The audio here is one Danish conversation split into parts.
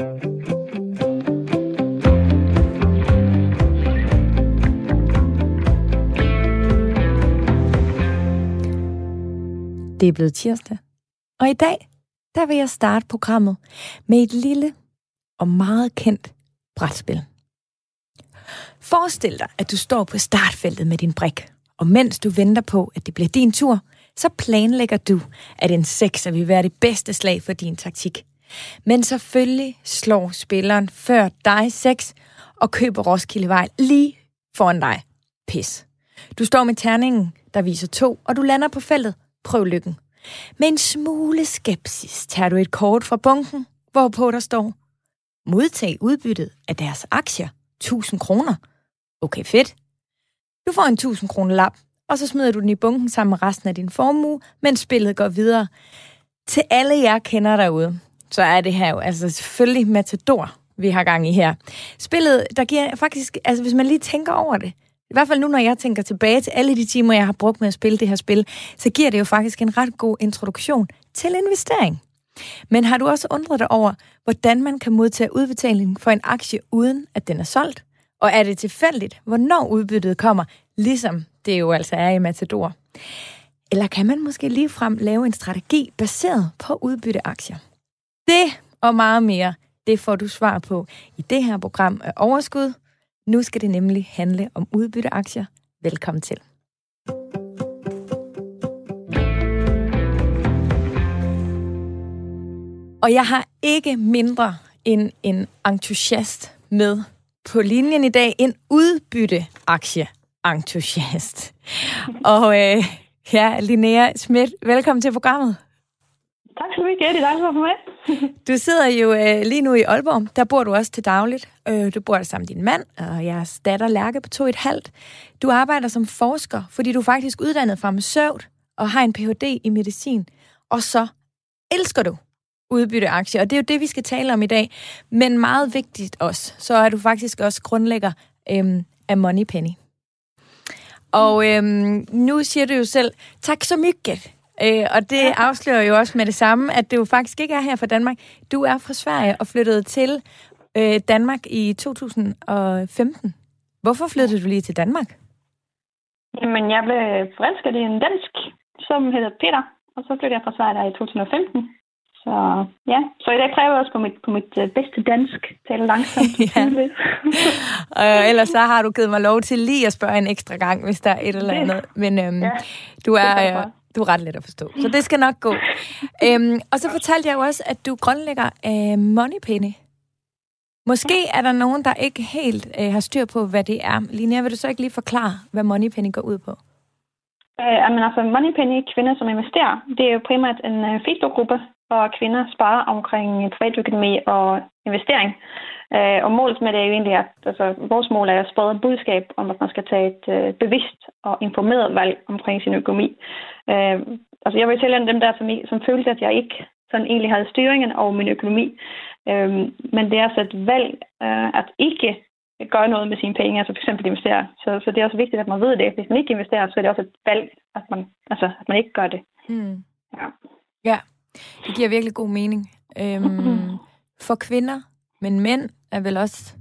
Det er blevet tirsdag, og i dag, der vil jeg starte programmet med et lille og meget kendt brætspil. Forestil dig, at du står på startfeltet med din brik, og mens du venter på, at det bliver din tur, så planlægger du, at en 6 vil være det bedste slag for din taktik. Men selvfølgelig slår spilleren før dig 6 og køber Roskildevej lige foran dig. Pis. Du står med terningen, der viser to, og du lander på feltet. Prøv lykken. Med en smule skepsis tager du et kort fra bunken, hvorpå der står, modtag udbyttet af deres aktier, 1000 kroner. Okay, fedt. Du får en 1000 kroner lap, og så smider du den i bunken sammen med resten af din formue, mens spillet går videre. Til alle jer kender derude, så er det her jo altså selvfølgelig Matador, vi har gang i her. Spillet, der giver faktisk, altså hvis man lige tænker over det, i hvert fald nu, når jeg tænker tilbage til alle de timer, jeg har brugt med at spille det her spil, så giver det jo faktisk en ret god introduktion til investering. Men har du også undret dig over, hvordan man kan modtage udbetaling for en aktie, uden at den er solgt? Og er det tilfældigt, hvornår udbyttet kommer, ligesom det jo altså er i Matador? Eller kan man måske ligefrem lave en strategi baseret på udbytteaktier? Det og meget mere, det får du svar på i det her program af Overskud. Nu skal det nemlig handle om udbytteaktier. Velkommen til. Og jeg har ikke mindre end en entusiast med på linjen i dag. En udbytteaktie-entusiast. Og øh, ja, Linnea Schmidt, velkommen til programmet. Tak skal du have, Det er dejligt at med. du sidder jo øh, lige nu i Aalborg. Der bor du også til dagligt. Øh, du bor der sammen med din mand og jeres datter Lærke på to et halvt. Du arbejder som forsker, fordi du er faktisk uddannet farmaceut og har en Ph.D. i medicin. Og så elsker du udbytteaktier, og det er jo det, vi skal tale om i dag. Men meget vigtigt også, så er du faktisk også grundlægger øhm, af Moneypenny. Og øhm, nu siger du jo selv, tak så mycket. Øh, og det afslører jo også med det samme, at du faktisk ikke er her fra Danmark. Du er fra Sverige og flyttede til øh, Danmark i 2015. Hvorfor flyttede du lige til Danmark? Jamen, jeg blev forelsket i en dansk, som hedder Peter, og så flyttede jeg fra Sverige der i 2015. Så ja, så i dag prøver jeg også på mit, på mit øh, bedste dansk, tale langsomt. ja. uh, ellers så har du givet mig lov til lige at spørge en ekstra gang, hvis der er et eller andet. Men øhm, ja, du er... Øh, du er ret let at forstå. Så det skal nok gå. øhm, og så fortalte jeg jo også, at du grundlægger øh, Moneypenny. Måske er der nogen, der ikke helt øh, har styr på, hvad det er. Linnea, vil du så ikke lige forklare, hvad Moneypenny går ud på? Øh, men altså, Moneypenny, kvinder som investerer, det er jo primært en øh, Facebook-gruppe, hvor kvinder sparer omkring privatøkonomi og investering. Uh, og målet med det er jo egentlig, at altså, vores mål er at sprede et budskab om, at man skal tage et uh, bevidst og informeret valg omkring sin økonomi. Uh, altså, jeg vil tælle dem der, som, som følte, at jeg ikke sådan egentlig havde styringen over min økonomi. Uh, men det er altså et valg uh, at ikke gøre noget med sine penge, altså f.eks. investere. Så, så det er også vigtigt, at man ved det. Hvis man ikke investerer, så er det også et valg, at man, altså, at man ikke gør det. Mm. Ja. ja, det giver virkelig god mening. Øhm, for kvinder, men mænd er vel også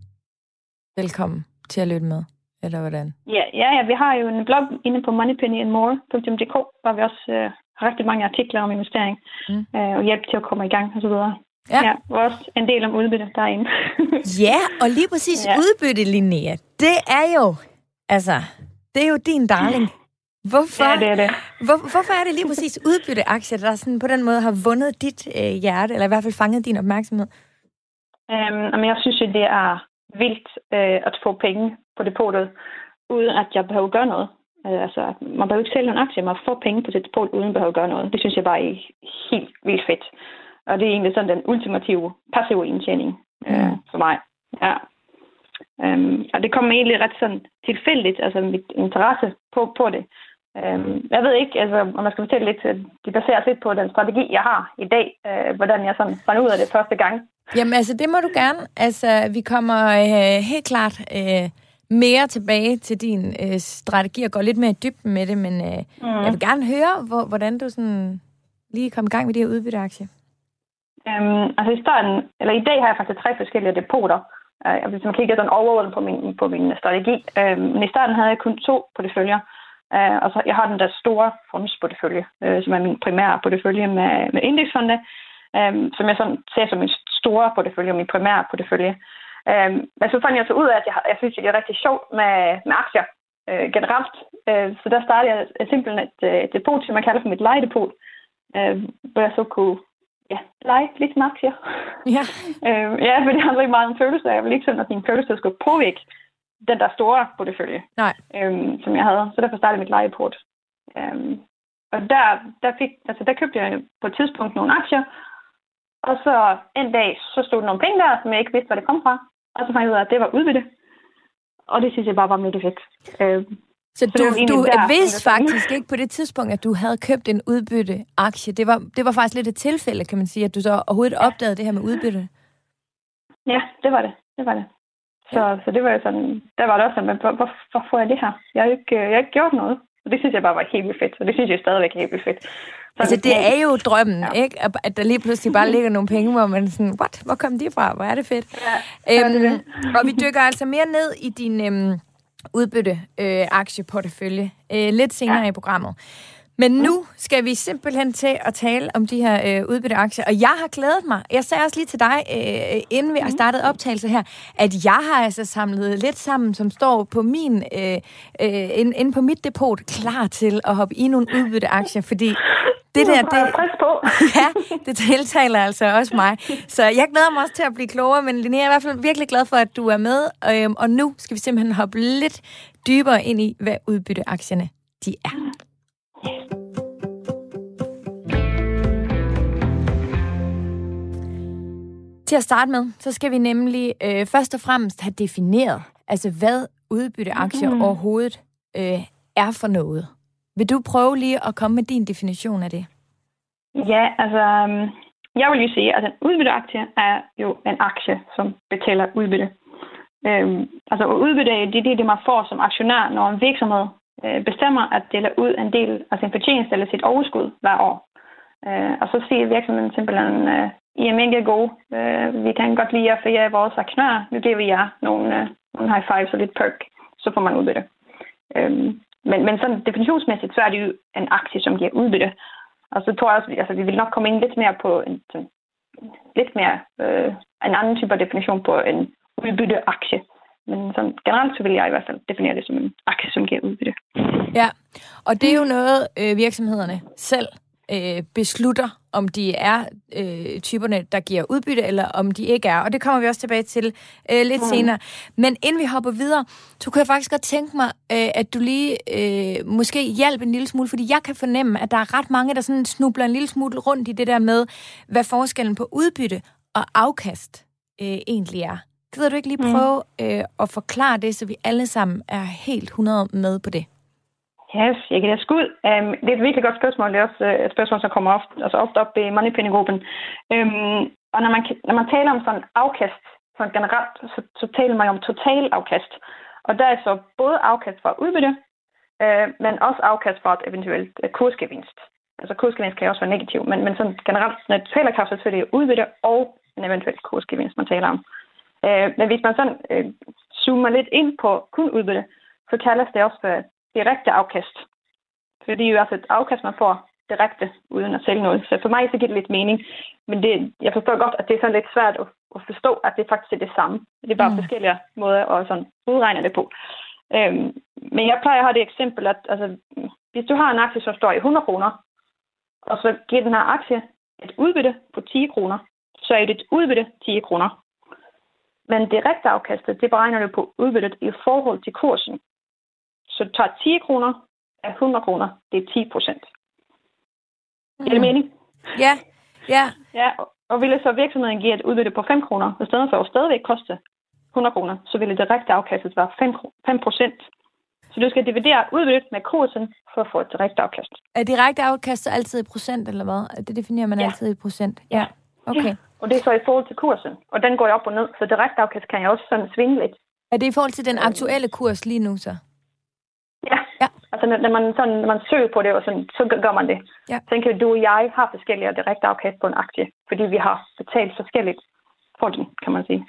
velkommen til at lytte med, eller hvordan? Ja, ja, ja vi har jo en blog inde på moneypennyandmore.dk, hvor vi også øh, har rigtig mange artikler om investering mm. øh, og hjælp til at komme i gang osv. Ja. ja, også en del om udbytte derinde. ja, og lige præcis ja. udbytte, Linnea, det er jo, altså, det er jo din darling. Hvorfor, ja, det er det. Hvor, hvorfor er det lige præcis udbytteaktier, der sådan på den måde har vundet dit øh, hjerte, eller i hvert fald fanget din opmærksomhed? Um, jeg synes det er vildt øh, at få penge på depotet, uden at jeg behøver at gøre noget. Uh, altså, man behøver ikke sælge en aktie, man får penge på sit depot, uden at behøve at gøre noget. Det synes jeg bare er helt vildt fedt. Og det er egentlig sådan den ultimative passive indtjening øh, for mig. Ja. Um, og det kommer egentlig ret sådan tilfældigt, altså mit interesse på, på det. Um, jeg ved ikke, altså, om jeg skal fortælle lidt, det baserer lidt på den strategi, jeg har i dag, uh, hvordan jeg sådan fandt ud af det første gang. Jamen altså, det må du gerne. Altså, vi kommer uh, helt klart uh, mere tilbage til din uh, strategi og går lidt mere i dybden med det, men uh, mm. jeg vil gerne høre, hvor, hvordan du sådan lige kom i gang med de her udbytteaktier. Øhm, altså i starten, eller i dag har jeg faktisk tre forskellige depoter. Øh, jeg vil kigge sådan overordnet på min, på min strategi. Øhm, men i starten havde jeg kun to porteføljer. Øh, og så jeg har den der store fondsportefølje, øh, som er min primære portefølje med, med indeksfonde, øh, som jeg sådan ser som min store portefølje min primære portefølje. Øh, men så fandt jeg så ud af, at jeg, jeg synes, det er rigtig sjovt med, med aktier øh, generelt. Øh, så der startede jeg simpelthen et, øh, et depot, som jeg kalder for mit lejedepot, øh, hvor jeg så kunne ja, lege lidt med aktier. Ja. øh, ja, for det handler ikke meget om følelser. Jeg vil ikke sådan, at min følelse skulle påvirke den der store portefølje, Nej. øhm, som jeg havde. Så derfor startede mit lejeport. Øhm, og der, der, fik, altså der købte jeg på et tidspunkt nogle aktier, og så en dag, så stod der nogle penge der, som jeg ikke vidste, hvor det kom fra. Og så fandt jeg ud af, at det var udbytte. Og det synes jeg bare var mega fedt. Øhm, så, så du, du der, vidste faktisk ikke på det tidspunkt, at du havde købt en udbytte aktie. Det var, det var faktisk lidt et tilfælde, kan man sige, at du så overhovedet opdagede det her med udbytte. Ja, det var det. Det var det. Så, så det var jo sådan, der var det også sådan, hvor, hvor, hvor får jeg det her? Jeg har ikke, jeg har ikke gjort noget. Og det synes jeg bare var helt vildt fedt, og det synes jeg stadigvæk er helt vildt fedt. Så altså, det er jo drømmen, ja. ikke? At der lige pludselig bare ligger nogle penge, hvor man sådan, what? Hvor kom de fra? Hvor er det fedt? Ja, øhm, det det. Og vi dykker altså mere ned i din øhm, udbytte øh, aktieportefølje øh, lidt senere ja. i programmet. Men nu skal vi simpelthen til at tale om de her øh, udbytteaktier, og jeg har glædet mig. Jeg sagde også lige til dig, øh, inden vi har startet optagelse her, at jeg har altså samlet lidt sammen, som står på min, øh, øh, inde, inde på mit depot, klar til at hoppe i nogle udbytteaktier, fordi det der, det, på. ja, det tiltaler altså også mig. Så jeg glæder mig også til at blive klogere, men Linnea, jeg er i hvert fald virkelig glad for, at du er med, øh, og nu skal vi simpelthen hoppe lidt dybere ind i, hvad udbytteaktierne de er. Til at starte med, så skal vi nemlig øh, først og fremmest have defineret, altså hvad udbytteaktier mm. overhovedet øh, er for noget. Vil du prøve lige at komme med din definition af det? Ja, altså, øhm, jeg vil lige sige, at en udbytteaktie er jo en aktie, som betaler udbytte. Øhm, altså udbytte, det er det, man får som aktionær, når en virksomhed øh, bestemmer at dele ud en del af sin fortjeneste eller sit overskud hver år. Øh, og så siger virksomheden simpelthen, øh, i er mega gode. Øh, vi kan godt lide at for jer vores aktionærer. Nu giver vi jer nogle, øh, nogle high fives og lidt perk. Så får man udbytte. Øh, men, men sådan definitionsmæssigt, så er det jo en aktie, som giver udbytte. Og så tror jeg også, altså, vi vil nok komme ind lidt mere på en, sådan, lidt mere øh, en anden type af definition på en udbytteaktie. Men sådan, generelt så vil jeg i hvert fald definere det som en aktie, som giver udbytte. Ja, og det er jo noget, øh, virksomhederne selv øh, beslutter, om de er øh, typerne, der giver udbytte, eller om de ikke er. Og det kommer vi også tilbage til øh, lidt mm. senere. Men inden vi hopper videre, så kunne jeg faktisk godt tænke mig, øh, at du lige øh, måske hjælper en lille smule, fordi jeg kan fornemme, at der er ret mange, der sådan snubler en lille smule rundt i det der med, hvad forskellen på udbytte og afkast øh, egentlig er. Gider du ikke lige mm. prøve mm. øh, at forklare det, så vi alle sammen er helt 100 med på det? Yes, jeg kan da skud. Um, det er et virkelig godt spørgsmål. Det er også øh, et spørgsmål, som kommer ofte, altså ofte op i Moneypenny-gruppen. Um, og når man, når man taler om sådan afkast, sådan generelt, så, så taler man om total afkast. Og der er så både afkast fra udbytte, uh, men også afkast fra et eventuelt uh, kursgevinst. Altså kursgevinst kan også være negativ, men, men sådan generelt, når total afkast, så er det udbytte og en eventuel kursgevinst, man taler om. Uh, men hvis man sådan uh, zoomer lidt ind på kun udbytte, så kaldes det også for direkte afkast. For det er jo altså et afkast, man får direkte, uden at sælge noget. Så for mig så giver det lidt mening. Men det, jeg forstår godt, at det er sådan lidt svært at, at forstå, at det faktisk er det samme. Det er bare mm. forskellige måder at sådan udregne det på. Øhm, men jeg plejer at have det eksempel, at altså, hvis du har en aktie, som står i 100 kroner, og så giver den her aktie et udbytte på 10 kroner, så er det et udbytte 10 kroner. Men direkte afkastet, det beregner du på udbyttet i forhold til kursen. Så du tager 10 kroner af 100 kroner. Det er 10 procent. Mm. Er det mening? Ja, ja. ja, og ville så virksomheden give et udbytte på 5 kroner, i stedet for at stadigvæk koste 100 kroner, så ville det direkte afkastet være 5, 5 procent. Så du skal dividere udbyttet med kursen for at få et direkte afkast. Er direkte afkast altid i procent, eller hvad? Det definerer man ja. altid i procent? Ja. Okay. Ja. Og det er så i forhold til kursen, og den går op og ned, så direkte afkast kan jeg også sådan svinge lidt. Er det i forhold til den aktuelle kurs lige nu så? Altså, når man, sådan, når man søger på det, og sådan, så gør man det. Ja. Så tænker du og jeg har forskellige direkte afkast på en aktie, fordi vi har betalt forskelligt for den, kan man sige.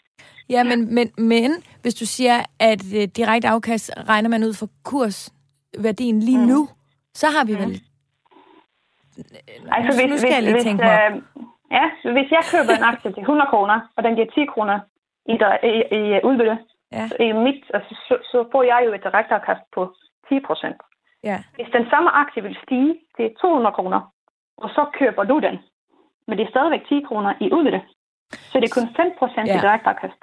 Ja, men, men, men hvis du siger, at øh, direkte afkast regner man ud fra kursværdien lige mm. nu, så har vi vel... Altså, hvis, nu skal jeg lige hvis, tænke mig op. øh, ja, hvis jeg køber en aktie til 100 kroner, og den giver 10 kroner i, der, i, i udbytte, Ja. så, i mit, altså, så, så får jeg jo et direkte afkast på 10 procent. Ja. Hvis den samme aktie vil stige til 200 kroner, og så køber du den, men det er stadigvæk 10 kroner i udbytte, så det er kun 5 procent Ja. i direkte afkast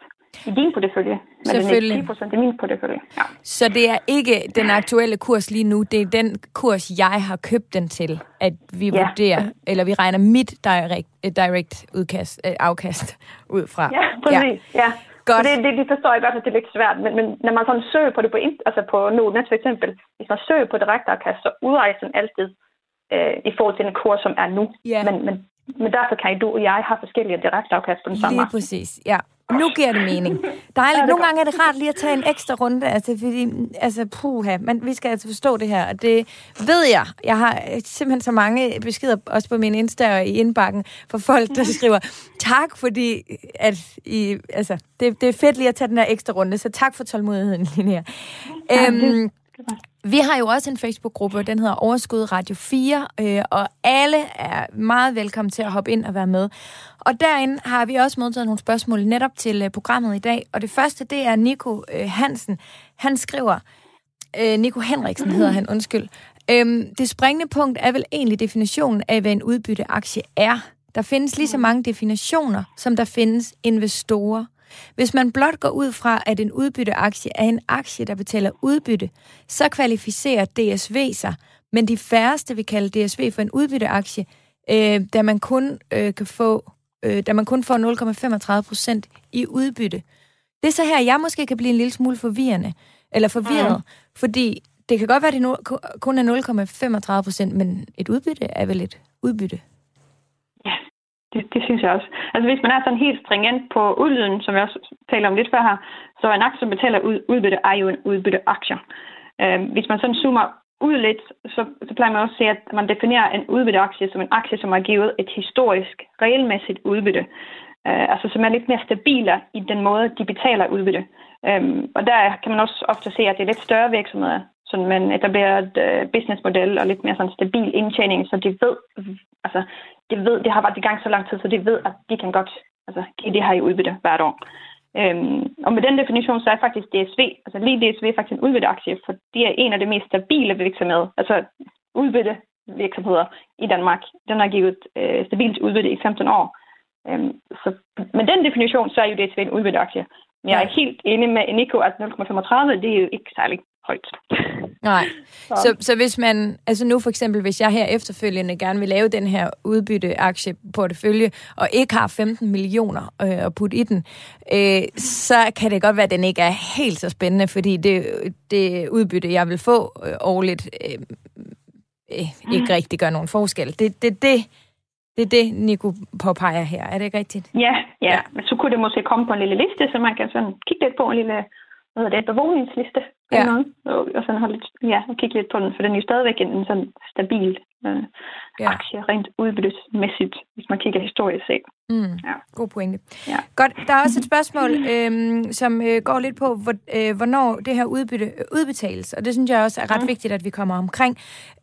i din portefølje, men det er Selvfølgelig. ikke 10 procent i min portefølje. Ja. Så det er ikke den aktuelle kurs lige nu, det er den kurs, jeg har købt den til, at vi Ja. vurderer, eller vi regner mit direct, direct udkast, eh, afkast ud fra. Ja, præcis. Ja. ja. Godt. Så Det, det, det, forstår jeg godt, at det er lidt svært, men, men når man sådan søger på det på, altså på Nordnet for eksempel, hvis man søger på direkte afkast, så udrejser den altid øh, i forhold til den kurs, som er nu. Ja. Men, men, men derfor kan du og jeg have forskellige direkte afkast på den samme Lige aktie. præcis, ja. Nu giver det mening. Dejligt. Nogle gange er det rart lige at tage en ekstra runde, altså, fordi, altså, puha, men vi skal altså forstå det her, og det ved jeg. Jeg har simpelthen så mange beskeder, også på min Insta og i indbakken, fra folk, der skriver, tak, fordi at I, altså, det, det er fedt lige at tage den her ekstra runde, så tak for tålmodigheden, Linnea. Øhm, vi har jo også en Facebook-gruppe, den hedder Overskud Radio 4, øh, og alle er meget velkommen til at hoppe ind og være med. Og derinde har vi også modtaget nogle spørgsmål netop til øh, programmet i dag, og det første, det er Nico øh, Hansen. Han skriver, øh, Nico Henriksen hedder han, undskyld. Øhm, det springende punkt er vel egentlig definitionen af, hvad en udbytteaktie er. Der findes lige så mange definitioner, som der findes investorer. Hvis man blot går ud fra, at en udbytteaktie er en aktie, der betaler udbytte, så kvalificerer DSV sig, men de færreste vil kalde DSV for en udbytteaktie, øh, da man kun øh, kan få øh, da man kun får 0,35 procent i udbytte. Det er så her, jeg måske kan blive en lille smule forvirrende, eller forvirret, mm. fordi det kan godt være, at det nu- kun er 0,35 procent, men et udbytte er vel et udbytte. Ja, det, det synes jeg også. Altså hvis man er sådan helt stringent på udlyden, som jeg også taler om lidt før her, så en aktie, som betaler ud, udbytte, er jo en udbytteaktie. Øh, hvis man sådan zoomer ud lidt, så, så plejer man også at se, at man definerer en udbytteaktie som en aktie, som har givet et historisk, regelmæssigt udbytte. Øh, altså som er lidt mere stabile i den måde, de betaler udbytte. Øhm, og der kan man også ofte se, at det er lidt større virksomheder, så man etablerer et øh, businessmodel og lidt mere sådan stabil indtjening, så de ved, altså, de ved, det har været i gang så lang tid, så de ved, at de kan godt altså, give det her i udbytte hvert år. Øhm, og med den definition, så er faktisk DSV, altså lige DSV er faktisk en udbytteaktie, for det er en af de mest stabile virksomheder, altså udbytte virksomheder i Danmark. Den har givet øh, stabilt udbytte i 15 år. Øhm, så med den definition, så er jo DSV en udbytteaktie. Men jeg er helt enig med Nico, at 0,35, det er jo ikke særlig højt. Nej. Så, så hvis man, altså nu for eksempel, hvis jeg her efterfølgende gerne vil lave den her udbytteaktieportefølje, og ikke har 15 millioner øh, at putte i den, øh, så kan det godt være, at den ikke er helt så spændende, fordi det, det udbytte, jeg vil få øh, årligt, øh, øh, ikke rigtig gør nogen forskel. Det, det, det, det er det, Nico påpeger her. Er det ikke rigtigt? Ja, ja, Ja. Men så kunne det måske komme på en lille liste, så man kan sådan kigge lidt på en lille hvad det, bevågningsliste. Ja. noget, Og, og sådan holde lidt, ja, og kigge lidt på den, for den er jo stadigvæk en, en sådan stabil øh, ja. aktie, rent udbyttesmæssigt, hvis man kigger historisk set. Mm. Ja. God pointe. Ja. Godt. Der er også et spørgsmål, øhm, som øh, går lidt på, hvor, øh, hvornår det her udbytte øh, udbetales. Og det synes jeg også er ret mm. vigtigt, at vi kommer omkring.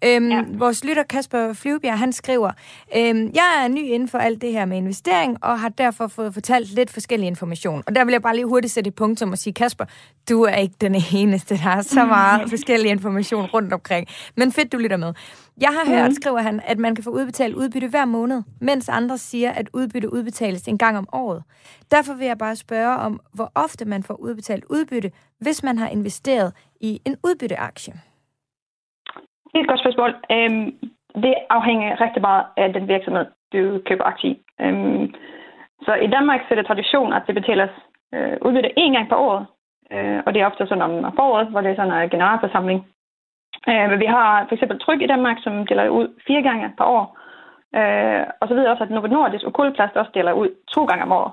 Øhm, ja. Vores lytter Kasper Flyvebjerg, han skriver, øhm, jeg er ny inden for alt det her med investering, og har derfor fået fortalt lidt forskellig information. Og der vil jeg bare lige hurtigt sætte et punktum og sige, Kasper, du er ikke den eneste, der har så meget forskellig information rundt omkring. Men fedt, du lytter med. Jeg har hørt, skriver han, at man kan få udbetalt udbytte hver måned, mens andre siger, at udbytte udbetales en gang om året. Derfor vil jeg bare spørge om, hvor ofte man får udbetalt udbytte, hvis man har investeret i en udbytteaktie. Det er et godt spørgsmål. Øhm, det afhænger rigtig meget af den virksomhed, du køber aktie i. Øhm, så i Danmark så er det tradition, at det betales øh, udbytte én gang per året. Øh, og det er ofte sådan om foråret, hvor det er sådan en generalforsamling. Øh, men vi har for eksempel Tryg i Danmark, som deler ud fire gange per år. Øh, og så ved jeg også, at Novo Nordisk og Kulplast også deler ud to gange om året.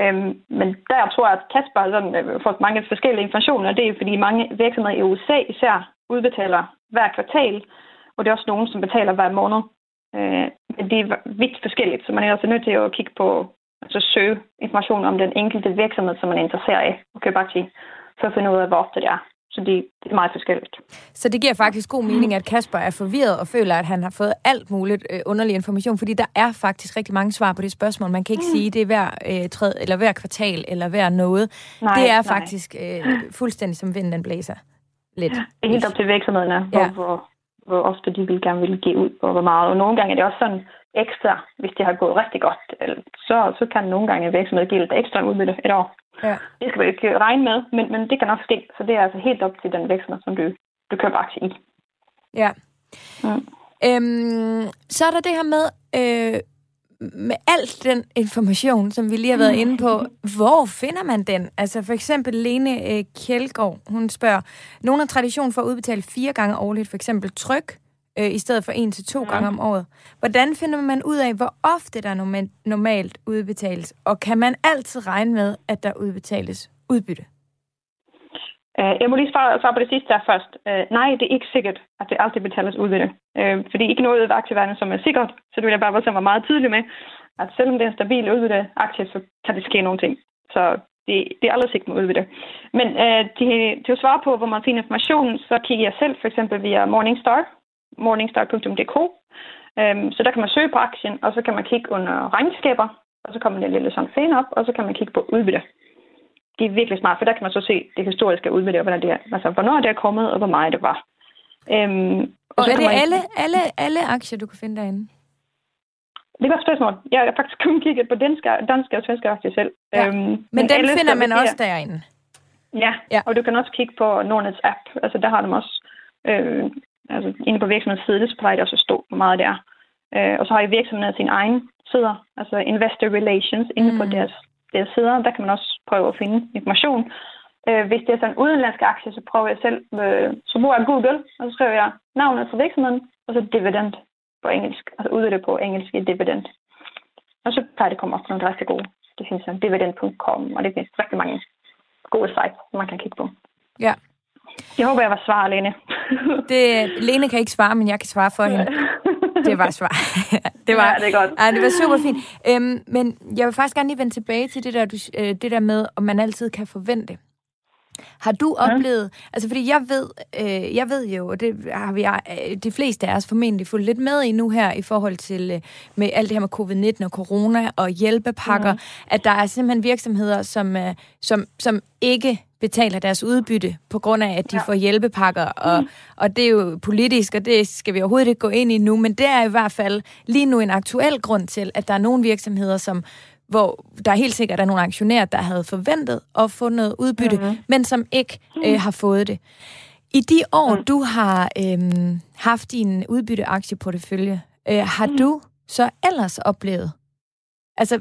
Øhm, men der tror jeg, at Kasper sådan, øh, får mange forskellige informationer. Det er fordi mange virksomheder i USA især udbetaler hver kvartal, og det er også nogen, som betaler hver måned. Øh, men det er vidt forskelligt, så man er også nødt til at kigge på, altså søge information om den enkelte virksomhed, som man er interesseret i at købe aktier, for at finde ud af, hvor ofte det er. Så det, det er meget forskelligt. Så det giver faktisk god mening, at Kasper er forvirret og føler, at han har fået alt muligt øh, underlig information, fordi der er faktisk rigtig mange svar på det spørgsmål. Man kan ikke mm. sige, det er hver, øh, træd, eller hver kvartal, eller hver noget. Nej, det er nej. faktisk øh, fuldstændig som vinden den blæser. Lidt. Det er helt op til virksomhederne, ja. hvor, hvor, hvor ofte de vil gerne vil give ud, og hvor meget. Og nogle gange er det også sådan ekstra, hvis det har gået rigtig godt, så, så kan nogle gange en virksomhed give lidt ekstra udbytte et år. Ja. Det skal vi ikke regne med, men, men det kan også ske. Så det er altså helt op til den virksomhed, som du, du køber aktie i. Ja. Mm. Øhm, så er der det her med, øh, med al den information, som vi lige har været inde på, hvor finder man den? Altså for eksempel Lene øh, Kjeldgaard, hun spørger, nogen har tradition for at udbetale fire gange årligt, for eksempel tryk, øh, i stedet for en til to ja. gange om året. Hvordan finder man ud af, hvor ofte der normalt udbetales? Og kan man altid regne med, at der udbetales udbytte? Uh, jeg må lige svare, svare på det sidste der først. Uh, nej, det er ikke sikkert, at det altid betales udbytte. Uh, fordi ikke noget af aktieverdenen, som er sikkert, så det vil jeg bare være meget tydelig med, at selvom det er en stabil udbytte aktie, så kan det ske nogle ting. Så det, det er aldrig sikkert med udbytte. Men uh, til, til at svare på, hvor man finder information, så kigger jeg selv for eksempel via Morningstar, morningstar.dk. Øhm, så der kan man søge på aktien, og så kan man kigge under regnskaber, og så kommer det lille sådan fan op, og så kan man kigge på udbytte. Det er virkelig smart, for der kan man så se det historiske udbytte, og hvordan det er, altså, hvornår det er kommet, og hvor meget det var. Øhm, og, og er det man... alle, alle, alle aktier, du kan finde derinde? Det er et godt spørgsmål. Jeg har faktisk kun kigget på danske, danske og svenske aktier selv. Ja. Øhm, men, men den finder man også derinde? Ja, ja, og du kan også kigge på Nordnets app. Altså der har de også øh, altså inde på virksomhedens side, så plejer det også at stå, hvor meget det er. Øh, og så har I virksomheden sin egen sider, altså investor relations, inde mm. på deres, deres sider. Der kan man også prøve at finde information. Øh, hvis det er sådan en udenlandsk aktie, så prøver jeg selv, øh, så bruger jeg Google, og så skriver jeg navnet for virksomheden, og så dividend på engelsk, altså udbytte på engelsk i dividend. Og så plejer det at komme op nogle rigtig gode. Det findes sådan dividend.com, og det findes rigtig mange gode sites, man kan kigge på. Ja, jeg håber, jeg var svar, Lene. det, Lene kan ikke svare, men jeg kan svare for hende. Det var svar. det var, ja, det er godt. Ej, det var super fint. Øhm, men jeg vil faktisk gerne lige vende tilbage til det der, du, øh, det der med, om man altid kan forvente. Har du oplevet, ja. altså fordi jeg ved, øh, jeg ved jo, og det har vi øh, de fleste af os formentlig fulgt lidt med i nu her i forhold til øh, med alt det her med covid-19 og corona og hjælpepakker, mm. at der er simpelthen virksomheder, som, øh, som, som ikke betaler deres udbytte på grund af, at de ja. får hjælpepakker, og, mm. og det er jo politisk, og det skal vi overhovedet ikke gå ind i nu, men det er i hvert fald lige nu en aktuel grund til, at der er nogle virksomheder, som hvor der er helt sikkert er nogle aktionærer, der havde forventet at få noget udbytte, mm-hmm. men som ikke øh, har fået det. I de år, mm. du har øh, haft din udbytteaktieportefølje, øh, har mm. du så ellers oplevet? Altså,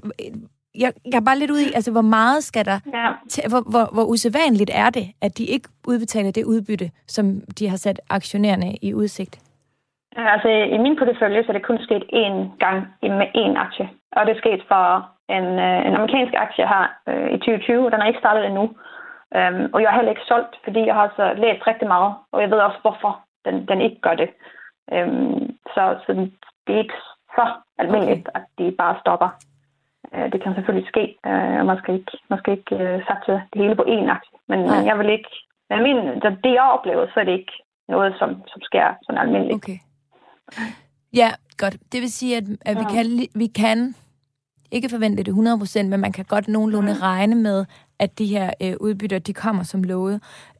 jeg, jeg er bare lidt ude i, altså, hvor meget skal der... Ja. T- hvor, hvor, hvor usædvanligt er det, at de ikke udbetaler det udbytte, som de har sat aktionærerne i udsigt? Altså, i min portefølje så er det kun sket én gang med én aktie. Og det er sket for en, øh, en amerikansk aktie her øh, i 2020. Den er ikke startet endnu. Um, og jeg har heller ikke solgt, fordi jeg har altså læst rigtig meget. Og jeg ved også, hvorfor den, den ikke gør det. Um, så, så det er ikke så almindeligt, okay. at de bare stopper. Øh, det kan selvfølgelig ske, øh, og man skal ikke, man skal ikke øh, satse det hele på én aktie. Men, men jeg vil ikke... Men min, det jeg oplever, så er det ikke noget, som, som sker sådan almindeligt. Okay. Ja, godt. Det vil sige, at, at ja. vi, kan, vi kan ikke forvente det 100%, men man kan godt nogenlunde ja. regne med, at de her øh, udbytter, de kommer som lovet.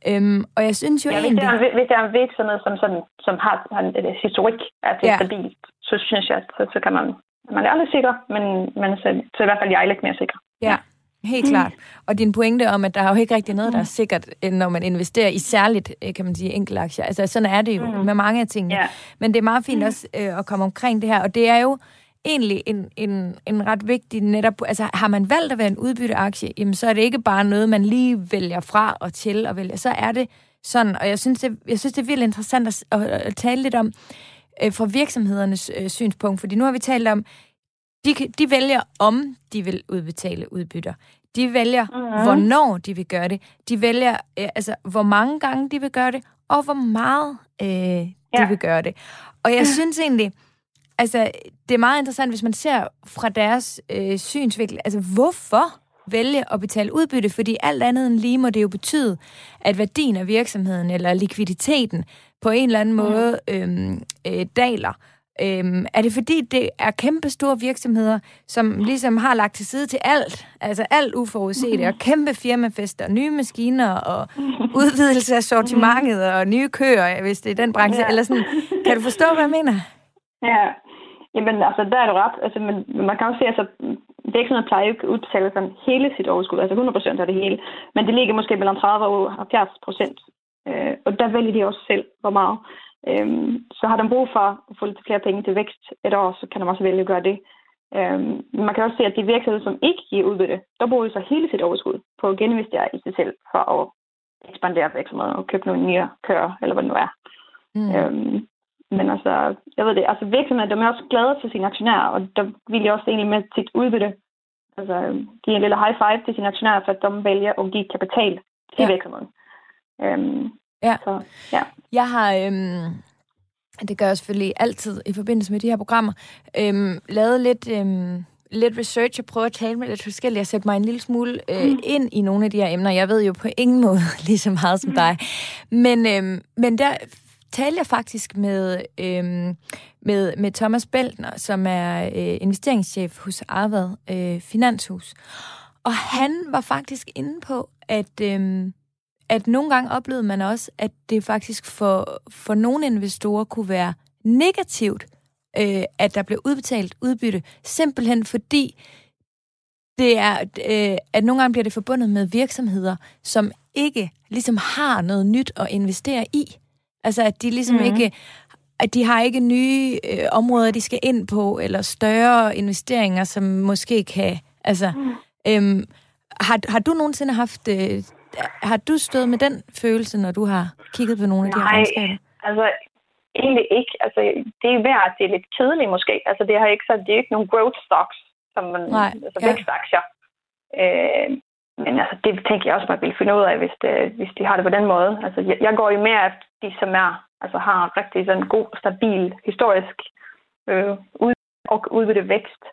Øhm, og jeg synes jo ja, egentlig... Hvis det er, hvis det er en virksomhed, som, sådan, som har, har en, en historik, er det ja. stabilt, så synes jeg, så, så kan man man er aldrig sikker, men, men så, så i hvert fald jeg er lidt mere sikker. Ja, helt mm. klart. Og din pointe om, at der er jo ikke rigtig noget, der er sikkert, når man investerer i særligt, øh, kan man sige, enkelte aktier. Altså, sådan er det jo mm. med mange af tingene. Yeah. Men det er meget fint mm. også øh, at komme omkring det her, og det er jo egentlig en, en, en ret vigtig netop... Altså, har man valgt at være en udbytteaktie, jamen, så er det ikke bare noget, man lige vælger fra og til og vælger. Så er det sådan, og jeg synes, det, jeg synes, det er virkelig interessant at, at tale lidt om, øh, fra virksomhedernes øh, synspunkt. Fordi nu har vi talt om, de, de vælger, om de vil udbetale udbytter. De vælger, mm-hmm. hvornår de vil gøre det. De vælger, øh, altså, hvor mange gange de vil gøre det, og hvor meget øh, de ja. vil gøre det. Og jeg synes egentlig, altså, det er meget interessant, hvis man ser fra deres øh, synsvinkel, altså, hvorfor vælge at betale udbytte, fordi alt andet end lige må det jo betyde, at værdien af virksomheden eller likviditeten på en eller anden mm. måde øh, øh, daler. Øhm, er det fordi, det er kæmpe store virksomheder, som ligesom har lagt til side til alt, altså alt uforudset, og kæmpe firmafester, nye maskiner og udvidelse af sortimentet og nye køer, hvis det er den branche, ja. eller sådan. Kan du forstå, hvad jeg mener? Ja, Jamen, altså, der er du ret. Altså, men man kan også se, altså, virksomheden plejer jo ikke at udbetale sådan hele sit overskud, altså 100 procent af det hele. Men det ligger måske mellem 30 og 70 procent. Øh, og der vælger de også selv, hvor meget. Øhm, så har de brug for at få lidt flere penge til vækst et år, så kan de også vælge at gøre det. Øhm, man kan også se, at de virksomheder, som ikke giver udbytte, der bruger de så hele sit overskud på at geninvestere i sig selv for at ekspandere virksomheden og købe nogle nye kører, eller hvad det nu er. Mm. Øhm, men altså, jeg ved det, altså virksomheder, de er også glade for sine aktionærer, og der vil jeg også egentlig med sit udbytte, altså give en lille high five til sine aktionærer, for at de vælger at give kapital til ja. virksomheden. Øhm, Ja. Så, ja. Jeg har, øhm, det gør jeg selvfølgelig altid i forbindelse med de her programmer, øhm, lavet lidt... Øhm, lidt research og prøve at tale med lidt forskelligt og sætte mig en lille smule øh, mm. ind i nogle af de her emner. Jeg ved jo på ingen måde lige så meget som mm. dig. Men, øhm, men der talte jeg faktisk med, øhm, med, med Thomas Beltner, som er øh, investeringschef hos Arvad øh, Finanshus. Og han var faktisk inde på, at øhm, at nogle gange oplevede man også, at det faktisk for, for nogle investorer kunne være negativt, øh, at der blev udbetalt udbytte, simpelthen fordi det er, øh, at nogle gange bliver det forbundet med virksomheder, som ikke ligesom har noget nyt at investere i. Altså at de ligesom mm. ikke at de har ikke nye øh, områder, de skal ind på, eller større investeringer, som måske kan... Altså, mm. øhm, har, har du nogensinde haft øh, har du stået med den følelse, når du har kigget på nogle af de her regnskaber? altså egentlig ikke. Altså, det er værd, at det er lidt kedeligt måske. Altså, det, har ikke, så, det er ikke nogen growth stocks, som man, Nej, altså ja. vækstaktier. Øh, men altså, det tænker jeg også, man vil finde ud af, hvis, det, hvis de har det på den måde. Altså, jeg, jeg går jo mere efter de, som er, altså, har rigtig sådan god, stabil, historisk øh, ud, og udbytte vækst.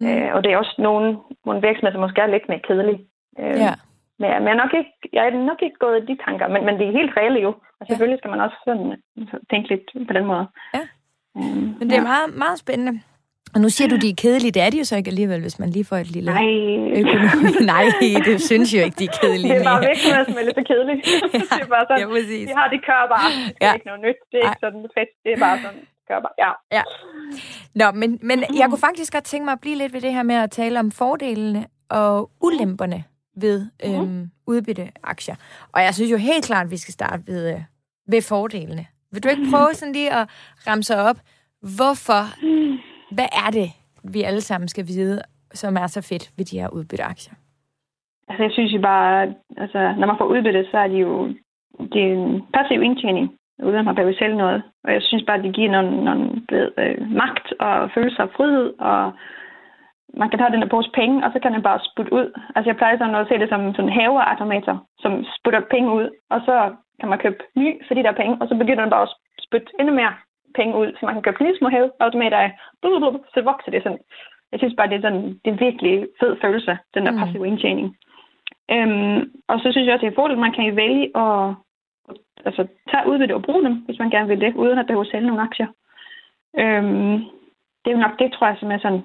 Mm. Øh, og det er også nogle, nogle virksomheder, som måske er lidt mere kedelige. Øh, ja. Men, men jeg, er nok ikke, jeg er nok ikke gået i de tanker, men, men det er helt reelle jo. Og selvfølgelig skal man også sådan tænke lidt på den måde. Ja. Um, men det er ja. meget, meget spændende. Og nu siger du, de er kedelige. Det er de jo så ikke alligevel, hvis man lige får et lille Nej. økonomi. Nej, det synes jo ikke, de er kedelige. Det er bare virksomheder, som er lidt kedelige. ja, det er bare sådan, ja, de har, de kører bare. Det er ja. ikke noget nyt. Det er Ej. ikke sådan fedt. Det er bare sådan, kører bare. Ja. ja. Nå, men, men jeg kunne faktisk godt tænke mig at blive lidt ved det her med at tale om fordelene og ulemperne ved mhm. øhm, mm. udbytteaktier. Og jeg synes jo helt klart, at vi skal starte ved, øh, ved fordelene. Vil du ikke prøve sådan lige at ramse op, hvorfor, mm hvad er det, vi alle sammen skal vide, som er så fedt ved de her udbytteaktier? Altså, jeg synes jo bare, altså, når man får udbytte, så er det jo det er en passiv indtjening, uden at man behøver selv noget. Og jeg synes bare, at det giver nogle, nogle øh, magt og følelse af frihed og man kan tage den der pose penge, og så kan den bare sputte ud. Altså jeg plejer sådan at se det som sådan en haveautomater, som sputter penge ud, og så kan man købe ny for de der penge, og så begynder den bare at spytte endnu mere penge ud, så man kan købe nye små haveautomater af, så vokser det sådan. Jeg synes bare, det er sådan det er virkelig fed følelse, den der mm. passive indtjening. Øhm, og så synes jeg også, det er fordel, man kan vælge at altså, tage udbytte og bruge dem, hvis man gerne vil det, uden at behøve sælge nogle aktier. Øhm, det er jo nok det, tror jeg, som er sådan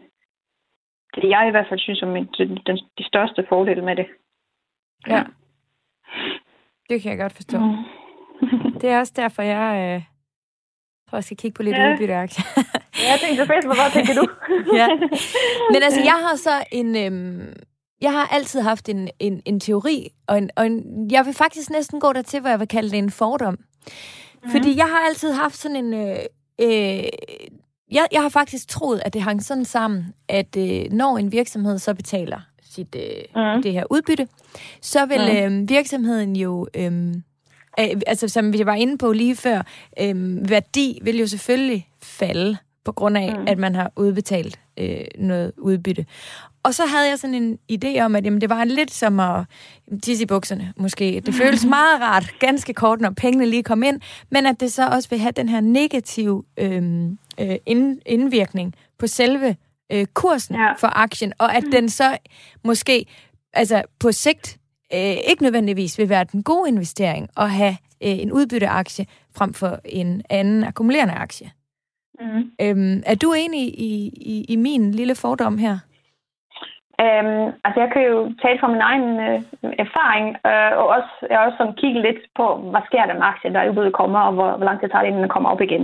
det jeg i hvert fald synes som den, den, de største fordele med det. Ja. Det kan jeg godt forstå. Mm. det er også derfor, jeg øh, tror, jeg skal kigge på lidt ja. udbytteaktier. ja, jeg tænkte fedt, hvad tænker du? ja. Men altså, jeg har så en... Øhm, jeg har altid haft en, en, en teori, og, en, og en, jeg vil faktisk næsten gå dertil, hvor jeg vil kalde det en fordom. Mm. Fordi jeg har altid haft sådan en... Øh, øh, jeg, jeg har faktisk troet, at det hang sådan sammen, at øh, når en virksomhed så betaler sit øh, mm. det her udbytte, så vil mm. øh, virksomheden jo... Øh, øh, altså som vi var inde på lige før, øh, værdi vil jo selvfølgelig falde på grund af, mm. at man har udbetalt øh, noget udbytte. Og så havde jeg sådan en idé om, at jamen, det var lidt som at tisse i bukserne, måske. Det føles meget rart, ganske kort, når pengene lige kom ind, men at det så også vil have den her negative øh, øh, indvirkning på selve øh, kursen ja. for aktien, og at mm. den så måske altså på sigt øh, ikke nødvendigvis vil være den gode investering at have øh, en udbytteaktie frem for en anden akkumulerende aktie. Mm. Øhm, er du enig i, i, i min lille fordom her? Um, altså jeg kan jo tale fra min egen øh, erfaring, øh, og også, jeg har også sådan kigget lidt på, hvad sker der med aktien, der udbuddet kommer, og hvor, hvor lang tid tager det, inden den kommer op igen.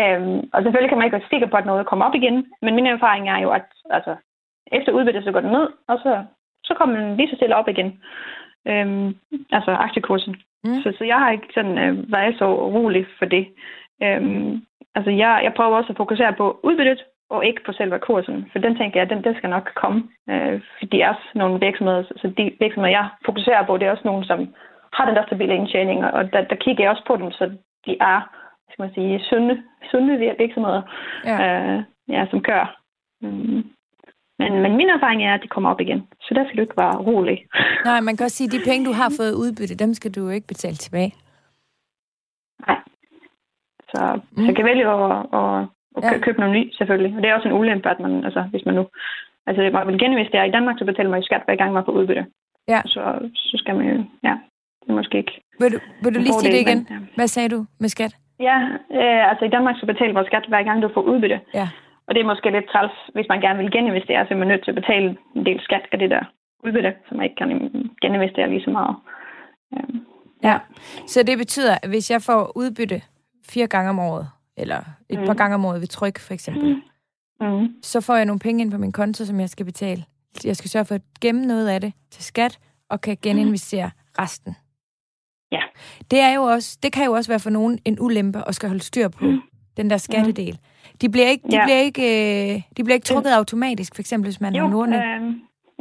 Um, og selvfølgelig kan man ikke være sikker på, at noget kommer op igen, men min erfaring er jo, at altså, efter udbyttet så går den ned, og så, så kommer den lige så stille op igen. Um, altså aktiekursen. Mm. Så, så jeg har ikke sådan øh, været så rolig for det. Um, altså jeg, jeg prøver også at fokusere på udbyttet, og ikke på selve kursen. For den tænker jeg, den, den skal nok komme. Øh, fordi det er også nogle virksomheder, så de virksomheder, jeg fokuserer på, det er også nogle, som har den der stabile indtjening, og der, der kigger jeg også på dem, så de er, skal man sige, sunde, sunde virksomheder, ja. Øh, ja, som kører. Mm. Men, men min erfaring er, at de kommer op igen. Så der skal du ikke være rolig. Nej, man kan også sige, at de penge, du har fået udbytte, dem skal du ikke betale tilbage. Nej. Så, mm. så jeg kan vælge at, at og ja. købe noget ny, selvfølgelig. Og det er også en ulempe, at man, altså, hvis man nu... Altså, man vil geninvestere i Danmark, så betaler man jo skat hver gang, man får udbytte. Ja. Så, så skal man jo... Ja, det er måske ikke... Vil du, vil du lige sige det igen? Men, ja. Hvad sagde du med skat? Ja, øh, altså i Danmark så betaler man skat hver gang, du får udbytte. Ja. Og det er måske lidt træls, hvis man gerne vil geninvestere, så er man nødt til at betale en del skat af det der udbytte, så man ikke kan geninvestere lige så meget. Ja. ja. Så det betyder, at hvis jeg får udbytte fire gange om året, eller et mm. par gange om året ved tryk, for eksempel, mm. Mm. så får jeg nogle penge ind på min konto, som jeg skal betale. Jeg skal sørge for at gemme noget af det til skat, og kan geninvestere mm. resten. Ja. Det, er jo også, det kan jo også være for nogen en ulempe at skal holde styr på mm. den der skattedel. De bliver ikke, de ja. bliver ikke, øh, de bliver ikke trukket automatisk, for eksempel hvis man jo, har Nordnet. Øh,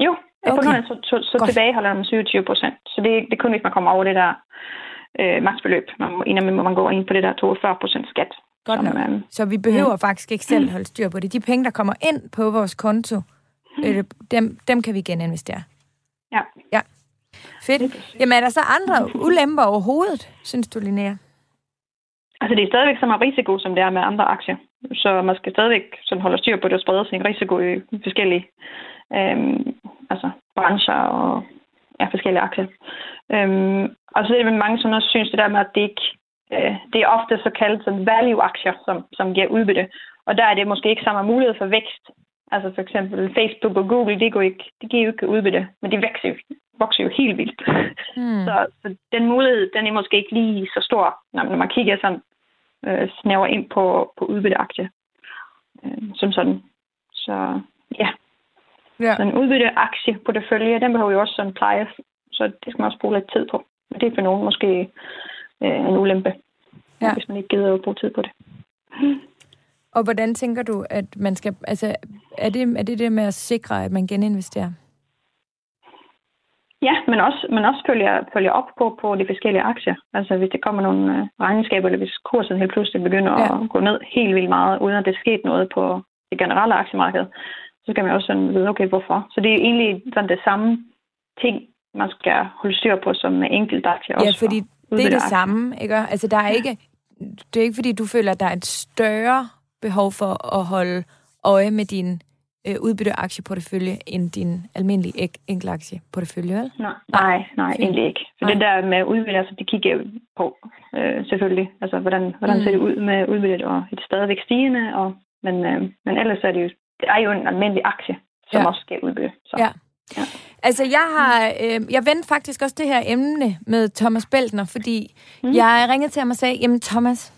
jo, okay. på Nordnet, så, så, så tilbageholder man 27 procent. Så det, det er kun, hvis man kommer over det der øh, maksbeløb. Man, inden man går ind på det der 42 procent skat. Godt som, nok. Øh, så vi behøver mm. faktisk ikke selv holde styr på det. De penge, der kommer ind på vores konto, mm. øh, dem, dem kan vi geninvestere. Ja. Ja. Fedt. Jamen er der så andre ulemper overhovedet, synes du, Linnea? Altså det er stadigvæk så meget risiko, som det er med andre aktier. Så man skal stadigvæk sådan holde styr på, at der spreder sig en risiko i forskellige øhm, altså brancher og ja, forskellige aktier. Øhm, og så er det mange, som også synes det der med, at det ikke øh, det er ofte så kaldt som value-aktier, som, som giver udbytte. Og der er det måske ikke samme mulighed for vækst. Altså for eksempel Facebook og Google, det, går ikke, det giver jo ikke udbytte, men de vokser jo, vokser jo helt vildt. Mm. Så, så den mulighed, den er måske ikke lige så stor, når man kigger sådan øh, snæver ind på, på udbytteaktier. Øh, som sådan. Så ja. ja. Så en udbytteaktie på det følge, den behøver jo også sådan pleje, så det skal man også bruge lidt tid på. Men det er for nogen måske øh, en ulempe, ja. hvis man ikke gider at bruge tid på det. Og hvordan tænker du, at man skal... Altså, er det, er det det med at sikre, at man geninvesterer? Ja, men også, men også følger, følger op på, på de forskellige aktier. Altså hvis der kommer nogle øh, regnskaber, eller hvis kursen helt pludselig begynder ja. at gå ned helt vildt meget, uden at det sket noget på det generelle aktiemarked, så skal man også sådan vide, okay, hvorfor. Så det er egentlig sådan det samme ting, man skal holde styr på som enkelt aktie. Ja, fordi det er det samme, ikke? Altså, der er ikke, det er ikke, fordi du føler, at der er et større behov for at holde øje med din øh, udbytteaktieportefølje end din almindelige enkeltaktieportefølje, vel? Nej, nej, nej egentlig ikke. For nej. det der med udbytte, altså, det kigger jeg på, øh, selvfølgelig. Altså, hvordan, hvordan mm. ser det ud med udbyttet, og er det stadigvæk stigende? Og, men, øh, men ellers er det jo, det er jo en almindelig aktie, som ja. også skal udbytte. Så. Ja. Ja. Altså, jeg har, øh, jeg vendte faktisk også det her emne med Thomas Beltner, fordi mm. jeg ringede til ham og sagde, jamen Thomas,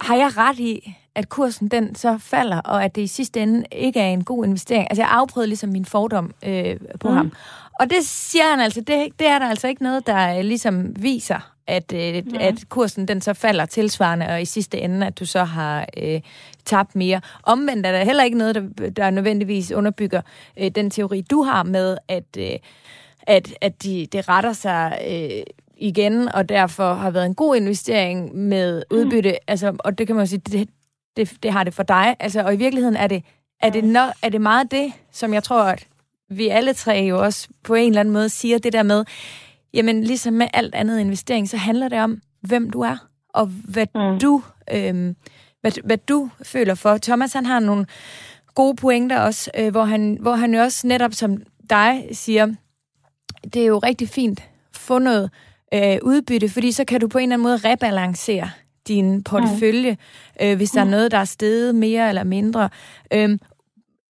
har jeg ret i, at kursen den så falder, og at det i sidste ende ikke er en god investering? Altså, jeg afprøvede ligesom min fordom øh, på mm. ham. Og det siger han altså, det, det er der altså ikke noget, der øh, ligesom viser at, øh, mm. at kursen den så falder tilsvarende, og i sidste ende, at du så har øh, tabt mere. Omvendt er der heller ikke noget, der, der nødvendigvis underbygger øh, den teori, du har med, at, øh, at, at de, det retter sig øh, igen, og derfor har været en god investering med udbytte. Mm. Altså, og det kan man jo sige, det, det, det har det for dig. Altså, og i virkeligheden er det er det, no, er det meget det, som jeg tror, at vi alle tre jo også på en eller anden måde siger det der med, jamen ligesom med alt andet investering, så handler det om, hvem du er, og hvad mm. du øh, hvad, hvad du føler for. Thomas, han har nogle gode pointer også, øh, hvor, han, hvor han jo også netop som dig siger, det er jo rigtig fint få noget øh, udbytte, fordi så kan du på en eller anden måde rebalancere din portefølje, mm. øh, hvis der er noget, der er steget mere eller mindre. Øh,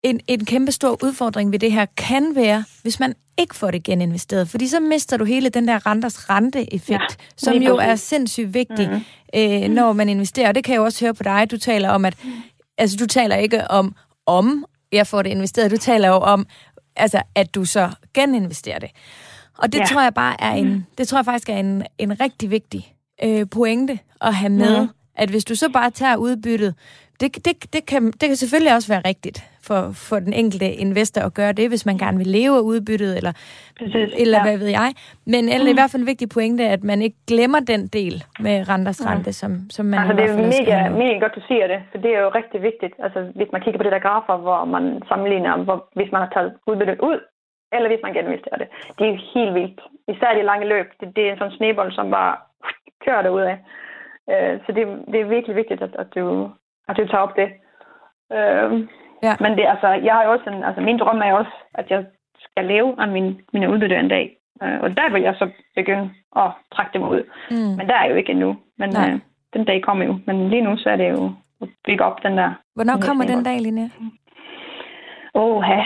en, en kæmpe stor udfordring ved det her kan være, hvis man ikke får det geninvesteret, fordi så mister du hele den der renters renteeffekt, ja, som jo er sindssygt vigtig, mm. øh, når man investerer. Og det kan jeg jo også høre på dig, du taler om, at altså, du taler ikke om, om jeg får det investeret, du taler jo om, altså, at du så geninvesterer det. Og det ja. tror jeg bare er en, det tror jeg faktisk er en, en rigtig vigtig øh, pointe at have med, mm. at hvis du så bare tager udbyttet, det, det, det, kan, det kan selvfølgelig også være rigtigt, for, for den enkelte investor at gøre det, hvis man gerne vil leve af udbyttet, eller, Præcis, eller ja. hvad ved jeg. Men eller mm. i hvert fald en vigtig pointe, at man ikke glemmer den del med renters mm. rente, som, som man altså, det er jo mega, mega godt, du siger det, for det er jo rigtig vigtigt. Altså, hvis man kigger på det der grafer, hvor man sammenligner, hvor, hvis man har taget udbyttet ud, eller hvis man geninvesterer det. Det er helt vildt. Især de lange løb. Det, det er en sådan snebold, som bare kører derud af. Øh, så det, det er virkelig vigtigt, at, at, du, at du tager op det. Øh, Ja. Men det, altså, jeg har jo også en, altså, min drøm er også, at jeg skal leve af min, mine udbytte en dag. Uh, og der vil jeg så begynde at trække dem ud. Mm. Men der er jo ikke endnu. Men uh, den dag kommer jo. Men lige nu så er det jo at bygge op den der. Hvornår den kommer den dag, Line? Åh, ja.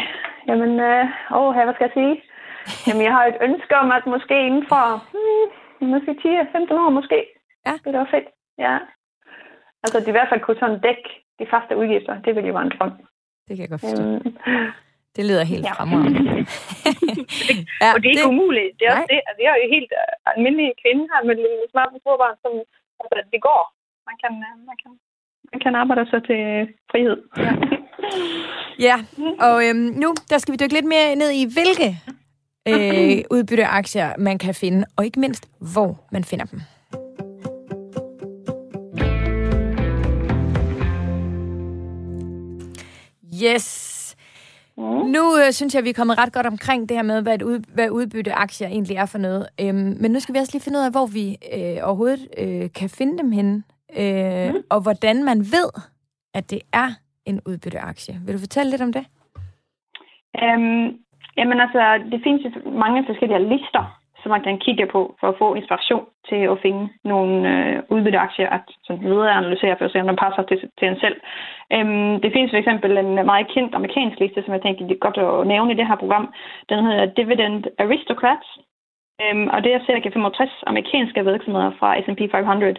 Jamen, uh, åh, hvad skal jeg sige? Jamen, jeg har et ønske om, at måske inden for hmm, måske 10-15 år måske. Ja. Det var fedt. Ja. Altså, det i hvert fald kunne sådan dække de faste udgifter. Det ville jo være en drøm. Det kan jeg godt forstå. Mm. Det lyder helt ja. fremragende. ja, og det er ikke det... umuligt. Det er også det. Altså, jeg er jo helt uh, almindelig kvinde her med en smart sporbarn, som altså, det går. Man kan, uh, man kan, man kan arbejde sig til frihed. Ja, ja. og øhm, nu der skal vi dykke lidt mere ned i, hvilke øh, udbytteaktier man kan finde, og ikke mindst, hvor man finder dem. Yes. Mm. Nu øh, synes jeg, vi er kommet ret godt omkring det her med, hvad, et ud, hvad udbytte aktier egentlig er for noget. Øhm, men nu skal vi også lige finde ud af, hvor vi øh, overhovedet øh, kan finde dem henne, øh, mm. og hvordan man ved, at det er en udbytteaktie. Vil du fortælle lidt om det? Um, jamen altså, det findes mange forskellige lister, som man kan kigge på for at få inspiration til at finde nogle øh, udbytteaktier at sådan videre analysere for at se, om den passer til, til en selv. Øhm, det findes for eksempel en meget kendt amerikansk liste, som jeg tænker, det er godt at nævne i det her program. Den hedder Dividend Aristocrats, øhm, og det er cirka 65 amerikanske virksomheder fra S&P 500,